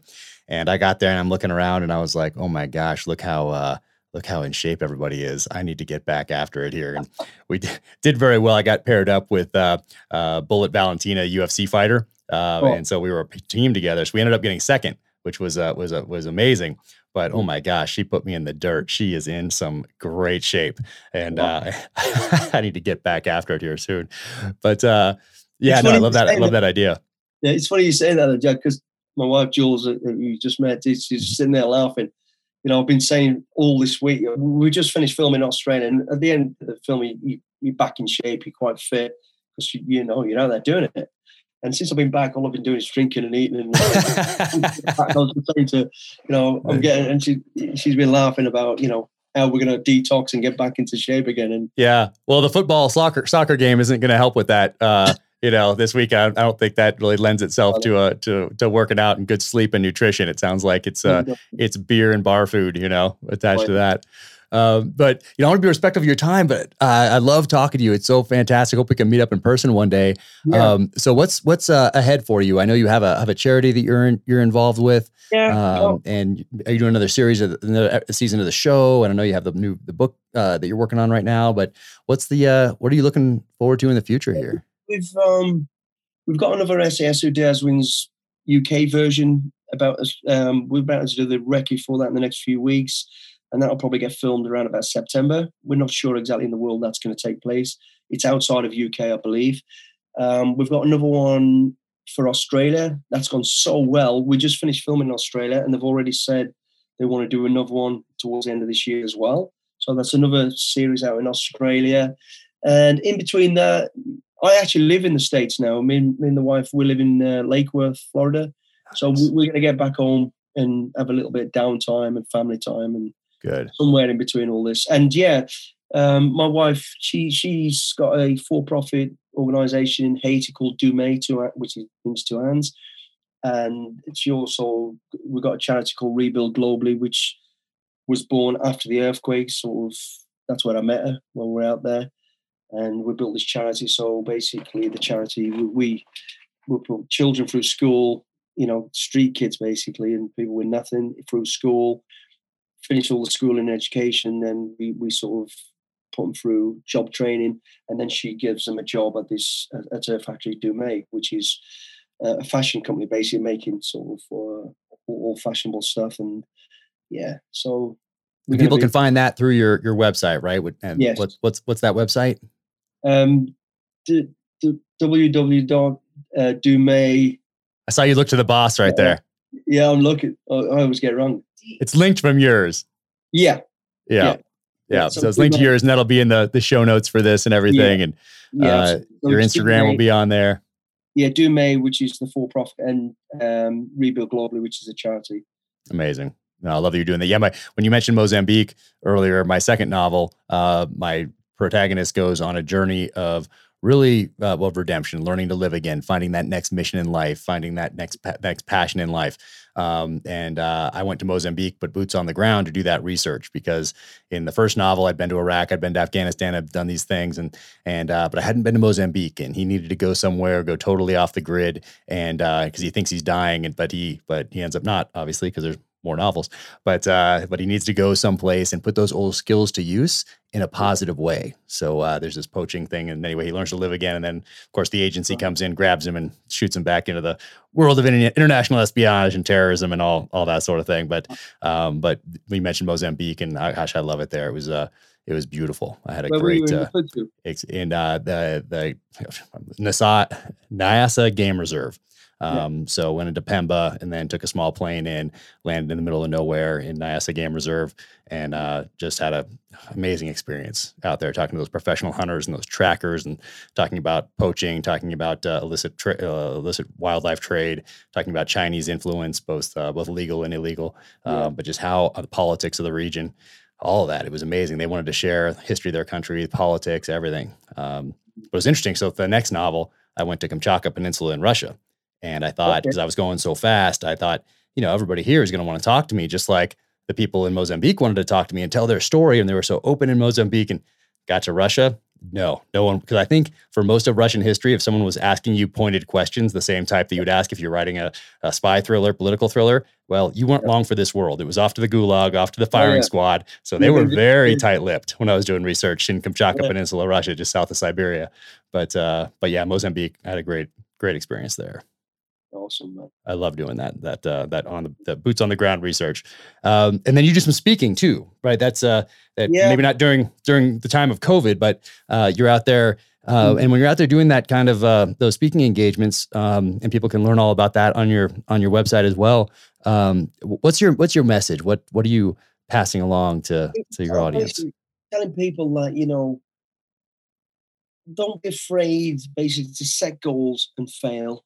And i got there and i'm looking around and i was like oh my gosh look how uh, look how in shape everybody is. I need to get back after it here. And we did very well. I got paired up with uh, uh, Bullet Valentina, UFC fighter, uh, cool. and so we were a team together. So we ended up getting second, which was uh, was uh, was amazing. But oh my gosh, she put me in the dirt. She is in some great shape, and uh, I need to get back after it here soon. But uh, yeah, no, I love that. I love that, that idea. Yeah, it's funny you say that, Jack, because my wife Jules, who you just met, she's sitting there laughing you know, I've been saying all this week. We just finished filming Australia, and at the end of the film, you, you're back in shape, you're quite fit because you, you know you're out there doing it. And since I've been back, all I've been doing is drinking and eating. And I was saying to, you know, I'm getting, and she she's been laughing about, you know, how we're going to detox and get back into shape again. And yeah, well, the football soccer soccer game isn't going to help with that. Uh, you know, this week I, I, don't think that really lends itself to a to to working out and good sleep and nutrition. It sounds like it's uh it's beer and bar food, you know, attached to that. Um, but you know, I want to be respectful of your time. But uh, I love talking to you. It's so fantastic. Hope we can meet up in person one day. Yeah. Um, so what's what's uh, ahead for you? I know you have a have a charity that you're in, you're involved with. Yeah. Um, oh. And are you doing another series of another season of the show? And I know you have the new the book uh, that you're working on right now. But what's the uh, what are you looking forward to in the future here? We've um, we've got another SAS Who Dares Wins UK version about us. Um, we're about to do the recce for that in the next few weeks, and that'll probably get filmed around about September. We're not sure exactly in the world that's going to take place. It's outside of UK, I believe. Um, we've got another one for Australia. That's gone so well. We just finished filming in Australia, and they've already said they want to do another one towards the end of this year as well. So that's another series out in Australia. And in between that, I actually live in the States now. Me and, me and the wife, we live in uh, Lake Worth, Florida. So we, we're going to get back home and have a little bit of downtime and family time and Good. somewhere in between all this. And yeah, um, my wife, she she's got a for-profit organization in Haiti called Deux Mains, two, which means two hands. And she also we've got a charity called Rebuild Globally, which was born after the earthquake. Sort of that's where I met her when we were out there, and we built this charity. So basically, the charity we we, put children through school, you know, street kids basically, and people with nothing through school, finish all the school and education, then we we sort of put them through job training, and then she gives them a job at this at her factory Deux Mains, which is a fashion company basically making sort of uh, all fashionable stuff and yeah so people be, can find that through your your website right and yes. What, what's what's that website um d- d- www.dume i saw you look to the boss right there. Yeah i'm looking i always get wrong. It's linked from yours. Yeah. Yeah. Yeah, yeah. so, so it's linked to yours and that'll be in the the show notes for this and everything yeah. and yeah, uh, so your instagram will be on there. Yeah Deux Mains which is the for profit and um rebuild globally which is a charity. Amazing. No, I love that you're doing that. Yeah, my when you mentioned Mozambique earlier, my second novel, uh, my protagonist goes on a journey of really uh, well redemption, learning to live again, finding that next mission in life, finding that next pa- next passion in life. Um, and uh, I went to Mozambique, but boots on the ground to do that research because in the first novel, I'd been to Iraq, I'd been to Afghanistan, I've done these things, and and uh, but I hadn't been to Mozambique, and he needed to go somewhere, go totally off the grid, and because uh, he thinks he's dying, and but he but he ends up not, obviously, because there's more novels, but uh, but he needs to go someplace and put those old skills to use in a positive way. So uh, there's this poaching thing, and anyway, he learns to live again, and then of course the agency comes in, grabs him, and shoots him back into the world of international espionage and terrorism and all all that sort of thing. But um, but we mentioned Mozambique, and uh, gosh, I love it there. It was uh, it was beautiful. I had a Where great uh, in uh, the the Nasa Nyasa Game Reserve. Um, yeah. So went into Pemba and then took a small plane in, landed in the middle of nowhere in Nyasa Game Reserve, and uh, just had an amazing experience out there talking to those professional hunters and those trackers, and talking about poaching, talking about uh, illicit tra- uh, illicit wildlife trade, talking about Chinese influence, both uh, both legal and illegal, yeah. Um, but just how uh, the politics of the region. All of that. It was amazing. They wanted to share history of their country, politics, everything. Um, but it was interesting. So the next novel, I went to Kamchatka Peninsula in Russia and I thought, because okay. I was going so fast, I thought, you know, everybody here is going to want to talk to me, just like the people in Mozambique wanted to talk to me and tell their story. And they were so open in Mozambique and got to Russia. No, no one, because I think for most of Russian history, if someone was asking you pointed questions, the same type that you would ask if you're writing a, a spy thriller, political thriller, well, you weren't long for this world. It was off to the gulag, off to the oh, firing oh, yeah. squad. So they were very tight lipped when I was doing research in Kamchatka yeah. Peninsula, Russia, just south of Siberia. But, uh, but yeah, Mozambique, I had a great, great experience there awesome. Man. I love doing that. That uh, that on the, the, boots on the ground research, um, and then you do some speaking too, right? That's uh, that yeah. maybe not during during the time of COVID, but uh, you're out there. Uh, mm-hmm. and when you're out there doing that kind of uh, those speaking engagements, um, and people can learn all about that on your on your website as well. Um, what's your what's your message? What what are you passing along to to your audience? Telling people that you know, don't be afraid, basically, to set goals and fail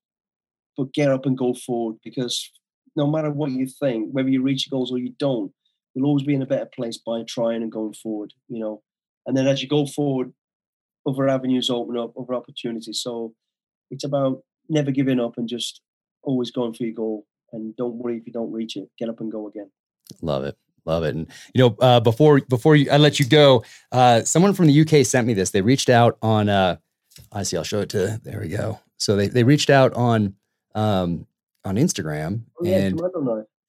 but get up and go forward because no matter what you think, whether you reach your goals or you don't, you'll always be in a better place by trying and going forward, you know. And then as you go forward, other avenues open up, other opportunities. So it's about never giving up and just always going for your goal. And don't worry if you don't reach it. Get up and go again. Love it. Love it. And you know, uh, before before you, I let you go, uh, someone from the UK sent me this. They reached out on. Uh, I see. I'll show it to. There we go. So they they reached out on um, on Instagram. Oh, yeah, and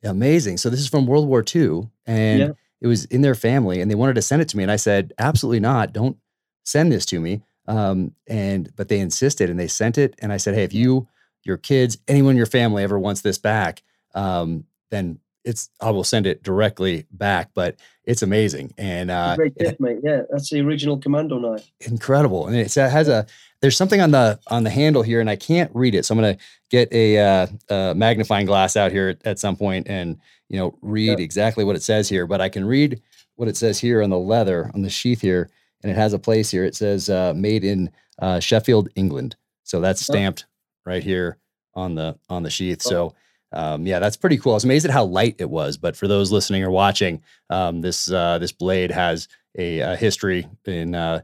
amazing. So this is from World War II, and yeah. it was in their family, and they wanted to send it to me, and I said, absolutely not. Don't send this to me. Um, and but they insisted, and they sent it, and I said, hey, if you, your kids, anyone in your family ever wants this back, um, then it's I will send it directly back. But it's amazing and uh, great gift, mate. Yeah, that's the original commando knife. Incredible, and it has a there's something on the on the handle here, and I can't read it. So I'm gonna get a, uh, a magnifying glass out here at, some point and you know read yeah. exactly what it says here. But I can read what it says here on the leather on the sheath here, and it has a place here. It says uh, made in uh, Sheffield, England. So that's stamped right here on the on the sheath. So um, yeah, that's pretty cool. I was amazed at how light it was. But for those listening or watching, um, this uh, this blade has a, a history in uh,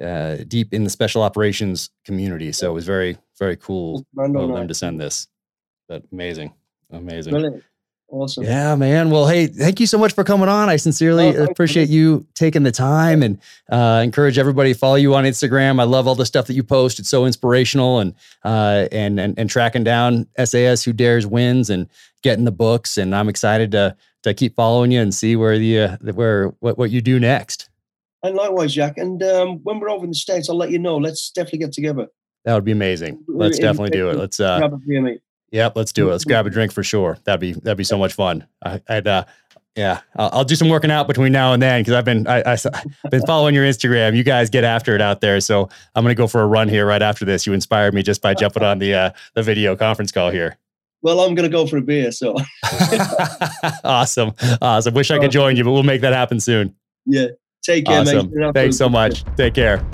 uh, deep in the special operations community. So it was very very cool of them to send this. But amazing, amazing. Brilliant. Awesome. Yeah, man. Well, hey, thank you so much for coming on. I sincerely oh, appreciate you. you taking the time and uh, encourage everybody to follow you on Instagram. I love all the stuff that you post. It's so inspirational and uh, and and and tracking down SAS who dares wins and getting the books. And I'm excited to to keep following you and see where the uh, where what what you do next. And likewise, Jack. And um, when we're over in the states, I'll let you know. Let's definitely get together. That would be amazing. Let's definitely do it. Let's uh, Yep, let's do it. Let's grab a drink for sure. That'd be that'd be so much fun. I, would uh, yeah, I'll, I'll, do some working out between now and then because I've been I, have been following your Instagram. You guys get after it out there, so I'm gonna go for a run here right after this. You inspired me just by jumping on the uh, the video conference call here. Well, I'm gonna go for a beer. So awesome, awesome. Wish I could join you, but we'll make that happen soon. Yeah, take care. Awesome. Thanks so much. Take care.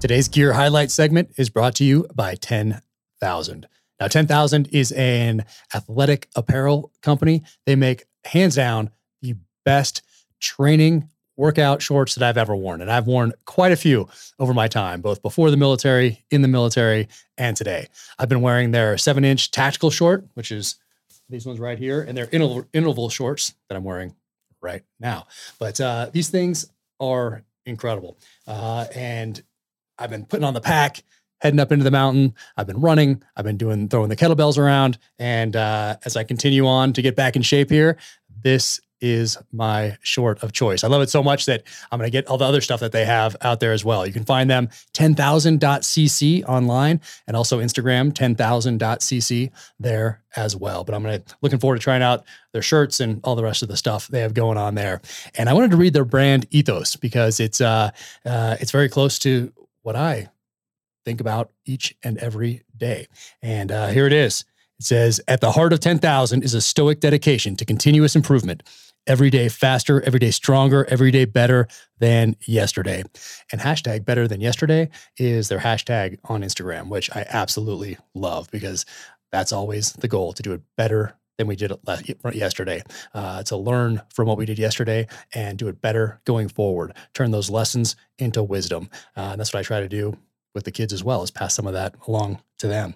Today's gear highlight segment is brought to you by 10,000. Now, 10,000 is an athletic apparel company. They make hands down the best training workout shorts that I've ever worn. And I've worn quite a few over my time, both before the military, in the military, and today. I've been wearing their seven inch tactical short, which is these ones right here, and their interval, interval shorts that I'm wearing right now. But uh, these things are incredible. Uh, and I've been putting on the pack heading up into the mountain. I've been running. I've been doing throwing the kettlebells around. And uh, as I continue on to get back in shape here, this is my short of choice. I love it so much that I'm going to get all the other stuff that they have out there as well. You can find them 10,000.cc online and also Instagram 10,000.cc there as well. But I'm going to looking forward to trying out their shirts and all the rest of the stuff they have going on there. And I wanted to read their brand ethos because it's uh, uh it's very close to what I think about each and every day. And uh, here it is. It says, At the heart of 10,000 is a stoic dedication to continuous improvement. Every day faster, every day stronger, every day better than yesterday. And hashtag better than yesterday is their hashtag on Instagram, which I absolutely love because that's always the goal to do it better than we did yesterday. Uh, to learn from what we did yesterday and do it better going forward. Turn those lessons into wisdom. Uh, and that's what I try to do with the kids as well, is pass some of that along to them.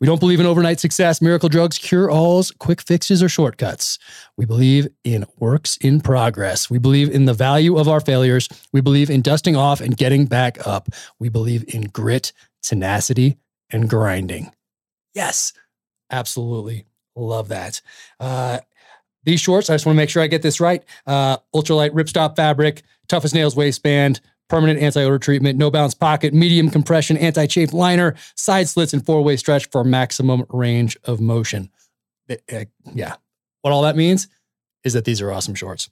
We don't believe in overnight success, miracle drugs, cure alls, quick fixes, or shortcuts. We believe in works in progress. We believe in the value of our failures. We believe in dusting off and getting back up. We believe in grit, tenacity, and grinding. Yes, absolutely love that. Uh, these shorts, I just want to make sure I get this right. Uh, ultralight ripstop fabric, tough as nails waistband, permanent anti-odor treatment, no bounce pocket, medium compression, anti-chafe liner, side slits, and four-way stretch for maximum range of motion. Uh, yeah. What all that means is that these are awesome shorts.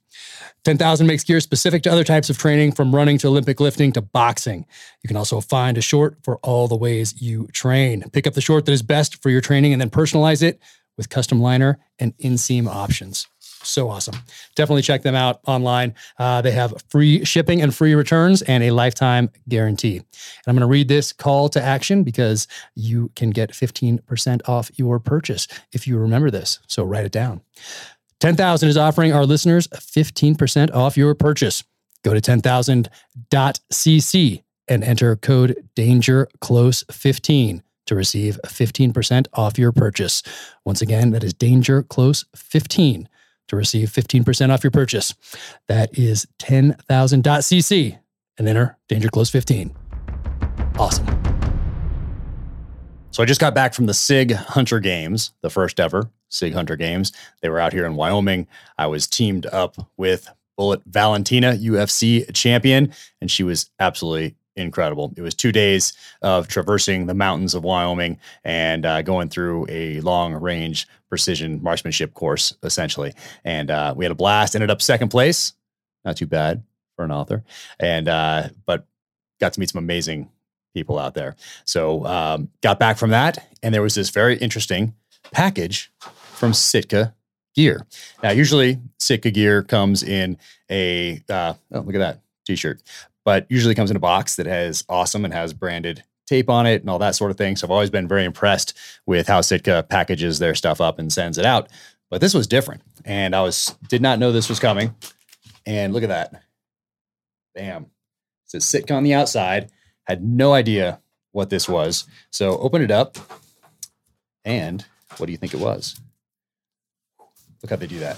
10,000 makes gear specific to other types of training from running to Olympic lifting to boxing. You can also find a short for all the ways you train. Pick up the short that is best for your training and then personalize it with custom liner and inseam options so awesome. Definitely check them out online. Uh, they have free shipping and free returns and a lifetime guarantee. And I'm going to read this call to action because you can get 15% off your purchase if you remember this. So write it down. 10,000 is offering our listeners 15% off your purchase. Go to 10,000.cc and enter code DANGERCLOSE15 to receive 15% off your purchase. Once again, that is DANGERCLOSE15 to receive 15% off your purchase. That is 10,000.cc and enter Danger Close 15. Awesome. So I just got back from the SIG Hunter Games, the first ever SIG Hunter Games. They were out here in Wyoming. I was teamed up with Bullet Valentina, UFC champion, and she was absolutely incredible. It was two days of traversing the mountains of Wyoming and uh, going through a long range precision marksmanship course, essentially. And uh, we had a blast. Ended up second place, not too bad for an author. And uh, but got to meet some amazing people out there. So um, got back from that, and there was this very interesting package from Sitka Gear. Now, usually Sitka Gear comes in a uh, oh look at that t-shirt, but usually comes in a box that has awesome and has branded tape on it and all that sort of thing. So I've always been very impressed with how Sitka packages their stuff up and sends it out. But this was different, and I was did not know this was coming. And look at that, bam! It says Sitka on the outside. Had no idea what this was. So open it up, and what do you think it was? Look how they do that.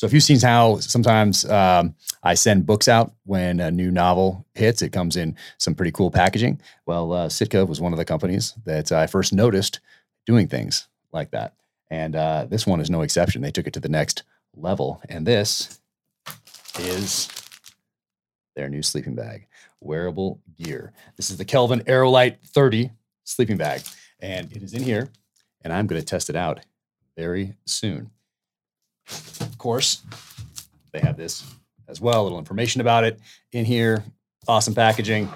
So if you've seen how sometimes um, I send books out when a new novel hits, it comes in some pretty cool packaging. Well, uh, Sitka was one of the companies that I first noticed doing things like that. And uh, this one is no exception. They took it to the next level. And this is their new sleeping bag, wearable gear. This is the Kelvin Aerolite 30 sleeping bag. And it is in here. And I'm going to test it out very soon. Of course, they have this as well, a little information about it in here. Awesome packaging,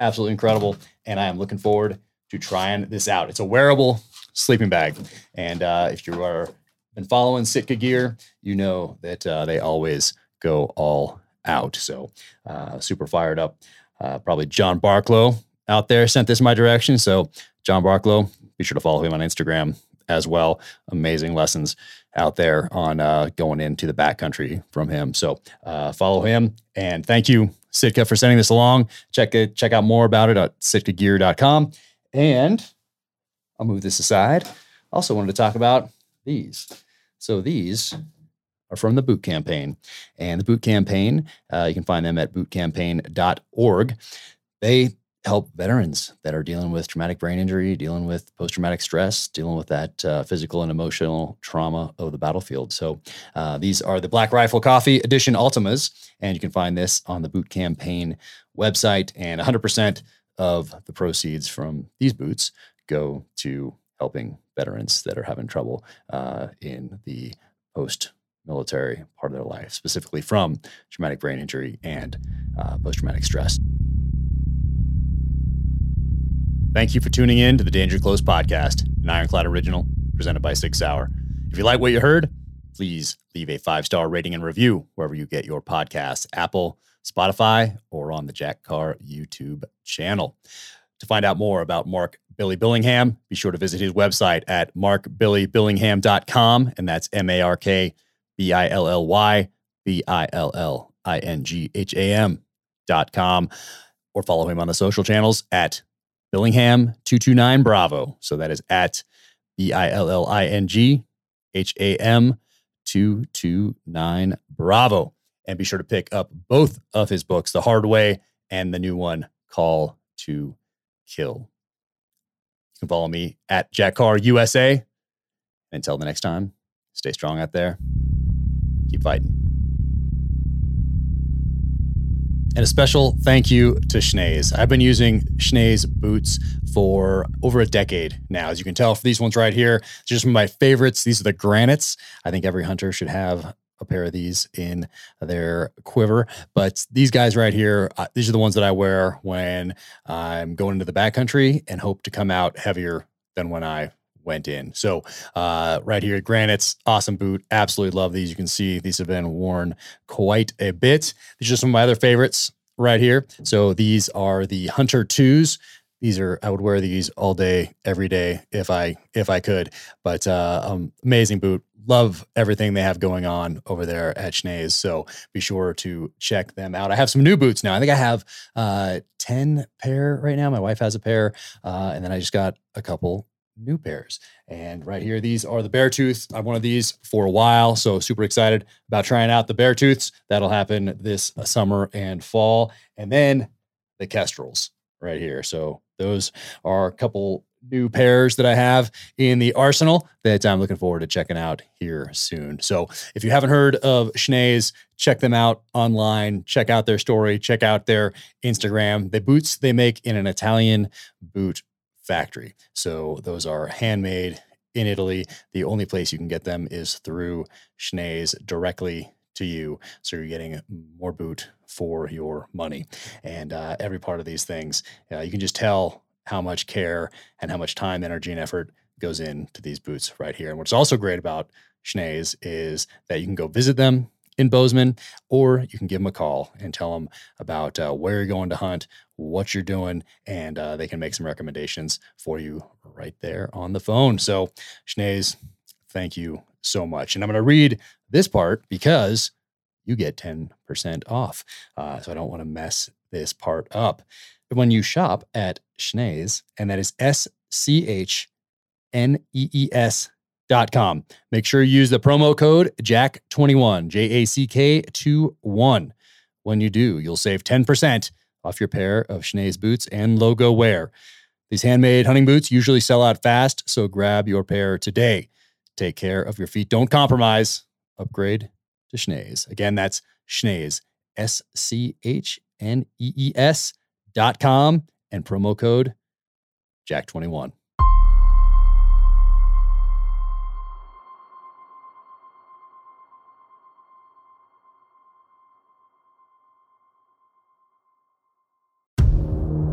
absolutely incredible. And I am looking forward to trying this out. It's a wearable sleeping bag. And uh, if you are been following Sitka Gear, you know that uh, they always go all out. So uh, super fired up. Uh, probably John Barklow out there sent this my direction. So John Barklow, be sure to follow him on Instagram as well. Amazing lessons out there on uh, going into the backcountry from him. So uh, follow him and thank you, Sitka, for sending this along. Check it, check out more about it at sitkagear.com. And I'll move this aside. Also wanted to talk about these. So these are from the Boot Campaign. And the Boot Campaign, uh, you can find them at bootcampaign.org. They help veterans that are dealing with traumatic brain injury, dealing with post traumatic stress, dealing with that uh, physical and emotional trauma of the battlefield. So uh, these are the Black Rifle Coffee Edition Altamas, and you can find this on the Boot Campaign website. And 100% of the proceeds from these boots go to helping veterans that are having trouble uh, in the post military part of their life, specifically from traumatic brain injury and uh, post traumatic stress. Thank you for tuning in to the Danger Close podcast, an Ironclad original presented by SIG Sauer. If you like what you heard, please leave a five star rating and review wherever you get your podcasts Apple, Spotify, or on the Jack Carr YouTube channel. To find out more about Mark Billy Billingham, be sure to visit his website at markbillybillingham.com, and that's M A R K B I L L Y B I L L I N G H A M.com, or follow him on the social channels at Billingham 229 Bravo. So that is at B I L L I N G H A M 229 Bravo. And be sure to pick up both of his books, The Hard Way and the new one, Call to Kill. You can follow me at Jack Carr USA. Until the next time, stay strong out there. Keep fighting. And a special thank you to Schnees. I've been using Schnees boots for over a decade now. As you can tell, for these ones right here, they're just my favorites. These are the granites. I think every hunter should have a pair of these in their quiver. But these guys right here, uh, these are the ones that I wear when I'm going into the backcountry and hope to come out heavier than when I went in. So uh, right here, Granites, awesome boot. Absolutely love these. You can see these have been worn quite a bit. These are some of my other favorites right here. So these are the Hunter twos. These are I would wear these all day, every day if I if I could. But uh, um, amazing boot. Love everything they have going on over there at Schnees. So be sure to check them out. I have some new boots now. I think I have uh, 10 pair right now. My wife has a pair. Uh, and then I just got a couple new pairs. And right here, these are the bear Beartooth. I've wanted these for a while, so super excited about trying out the bear Beartooths. That'll happen this uh, summer and fall. And then the Kestrels right here. So those are a couple new pairs that I have in the arsenal that I'm looking forward to checking out here soon. So if you haven't heard of Schnees, check them out online, check out their story, check out their Instagram. The boots they make in an Italian boot factory. So those are handmade in Italy. The only place you can get them is through Schnees directly to you. So you're getting more boot for your money. And uh, every part of these things, uh, you can just tell how much care and how much time, energy, and effort goes into these boots right here. And what's also great about Schnees is that you can go visit them in Bozeman, or you can give them a call and tell them about uh, where you're going to hunt, what you're doing, and uh, they can make some recommendations for you right there on the phone. So, Schnees, thank you so much. And I'm going to read this part because you get 10% off. Uh, so I don't want to mess this part up. When you shop at Schnees, and that is S C H N E E S dot com, make sure you use the promo code JACK21, J A C K 2 1. When you do, you'll save 10% off your pair of Schnees boots and logo wear. These handmade hunting boots usually sell out fast, so grab your pair today. Take care of your feet. Don't compromise. Upgrade to Schnees. Again, that's Schnees, S C H N E E S dot com and promo code Jack21.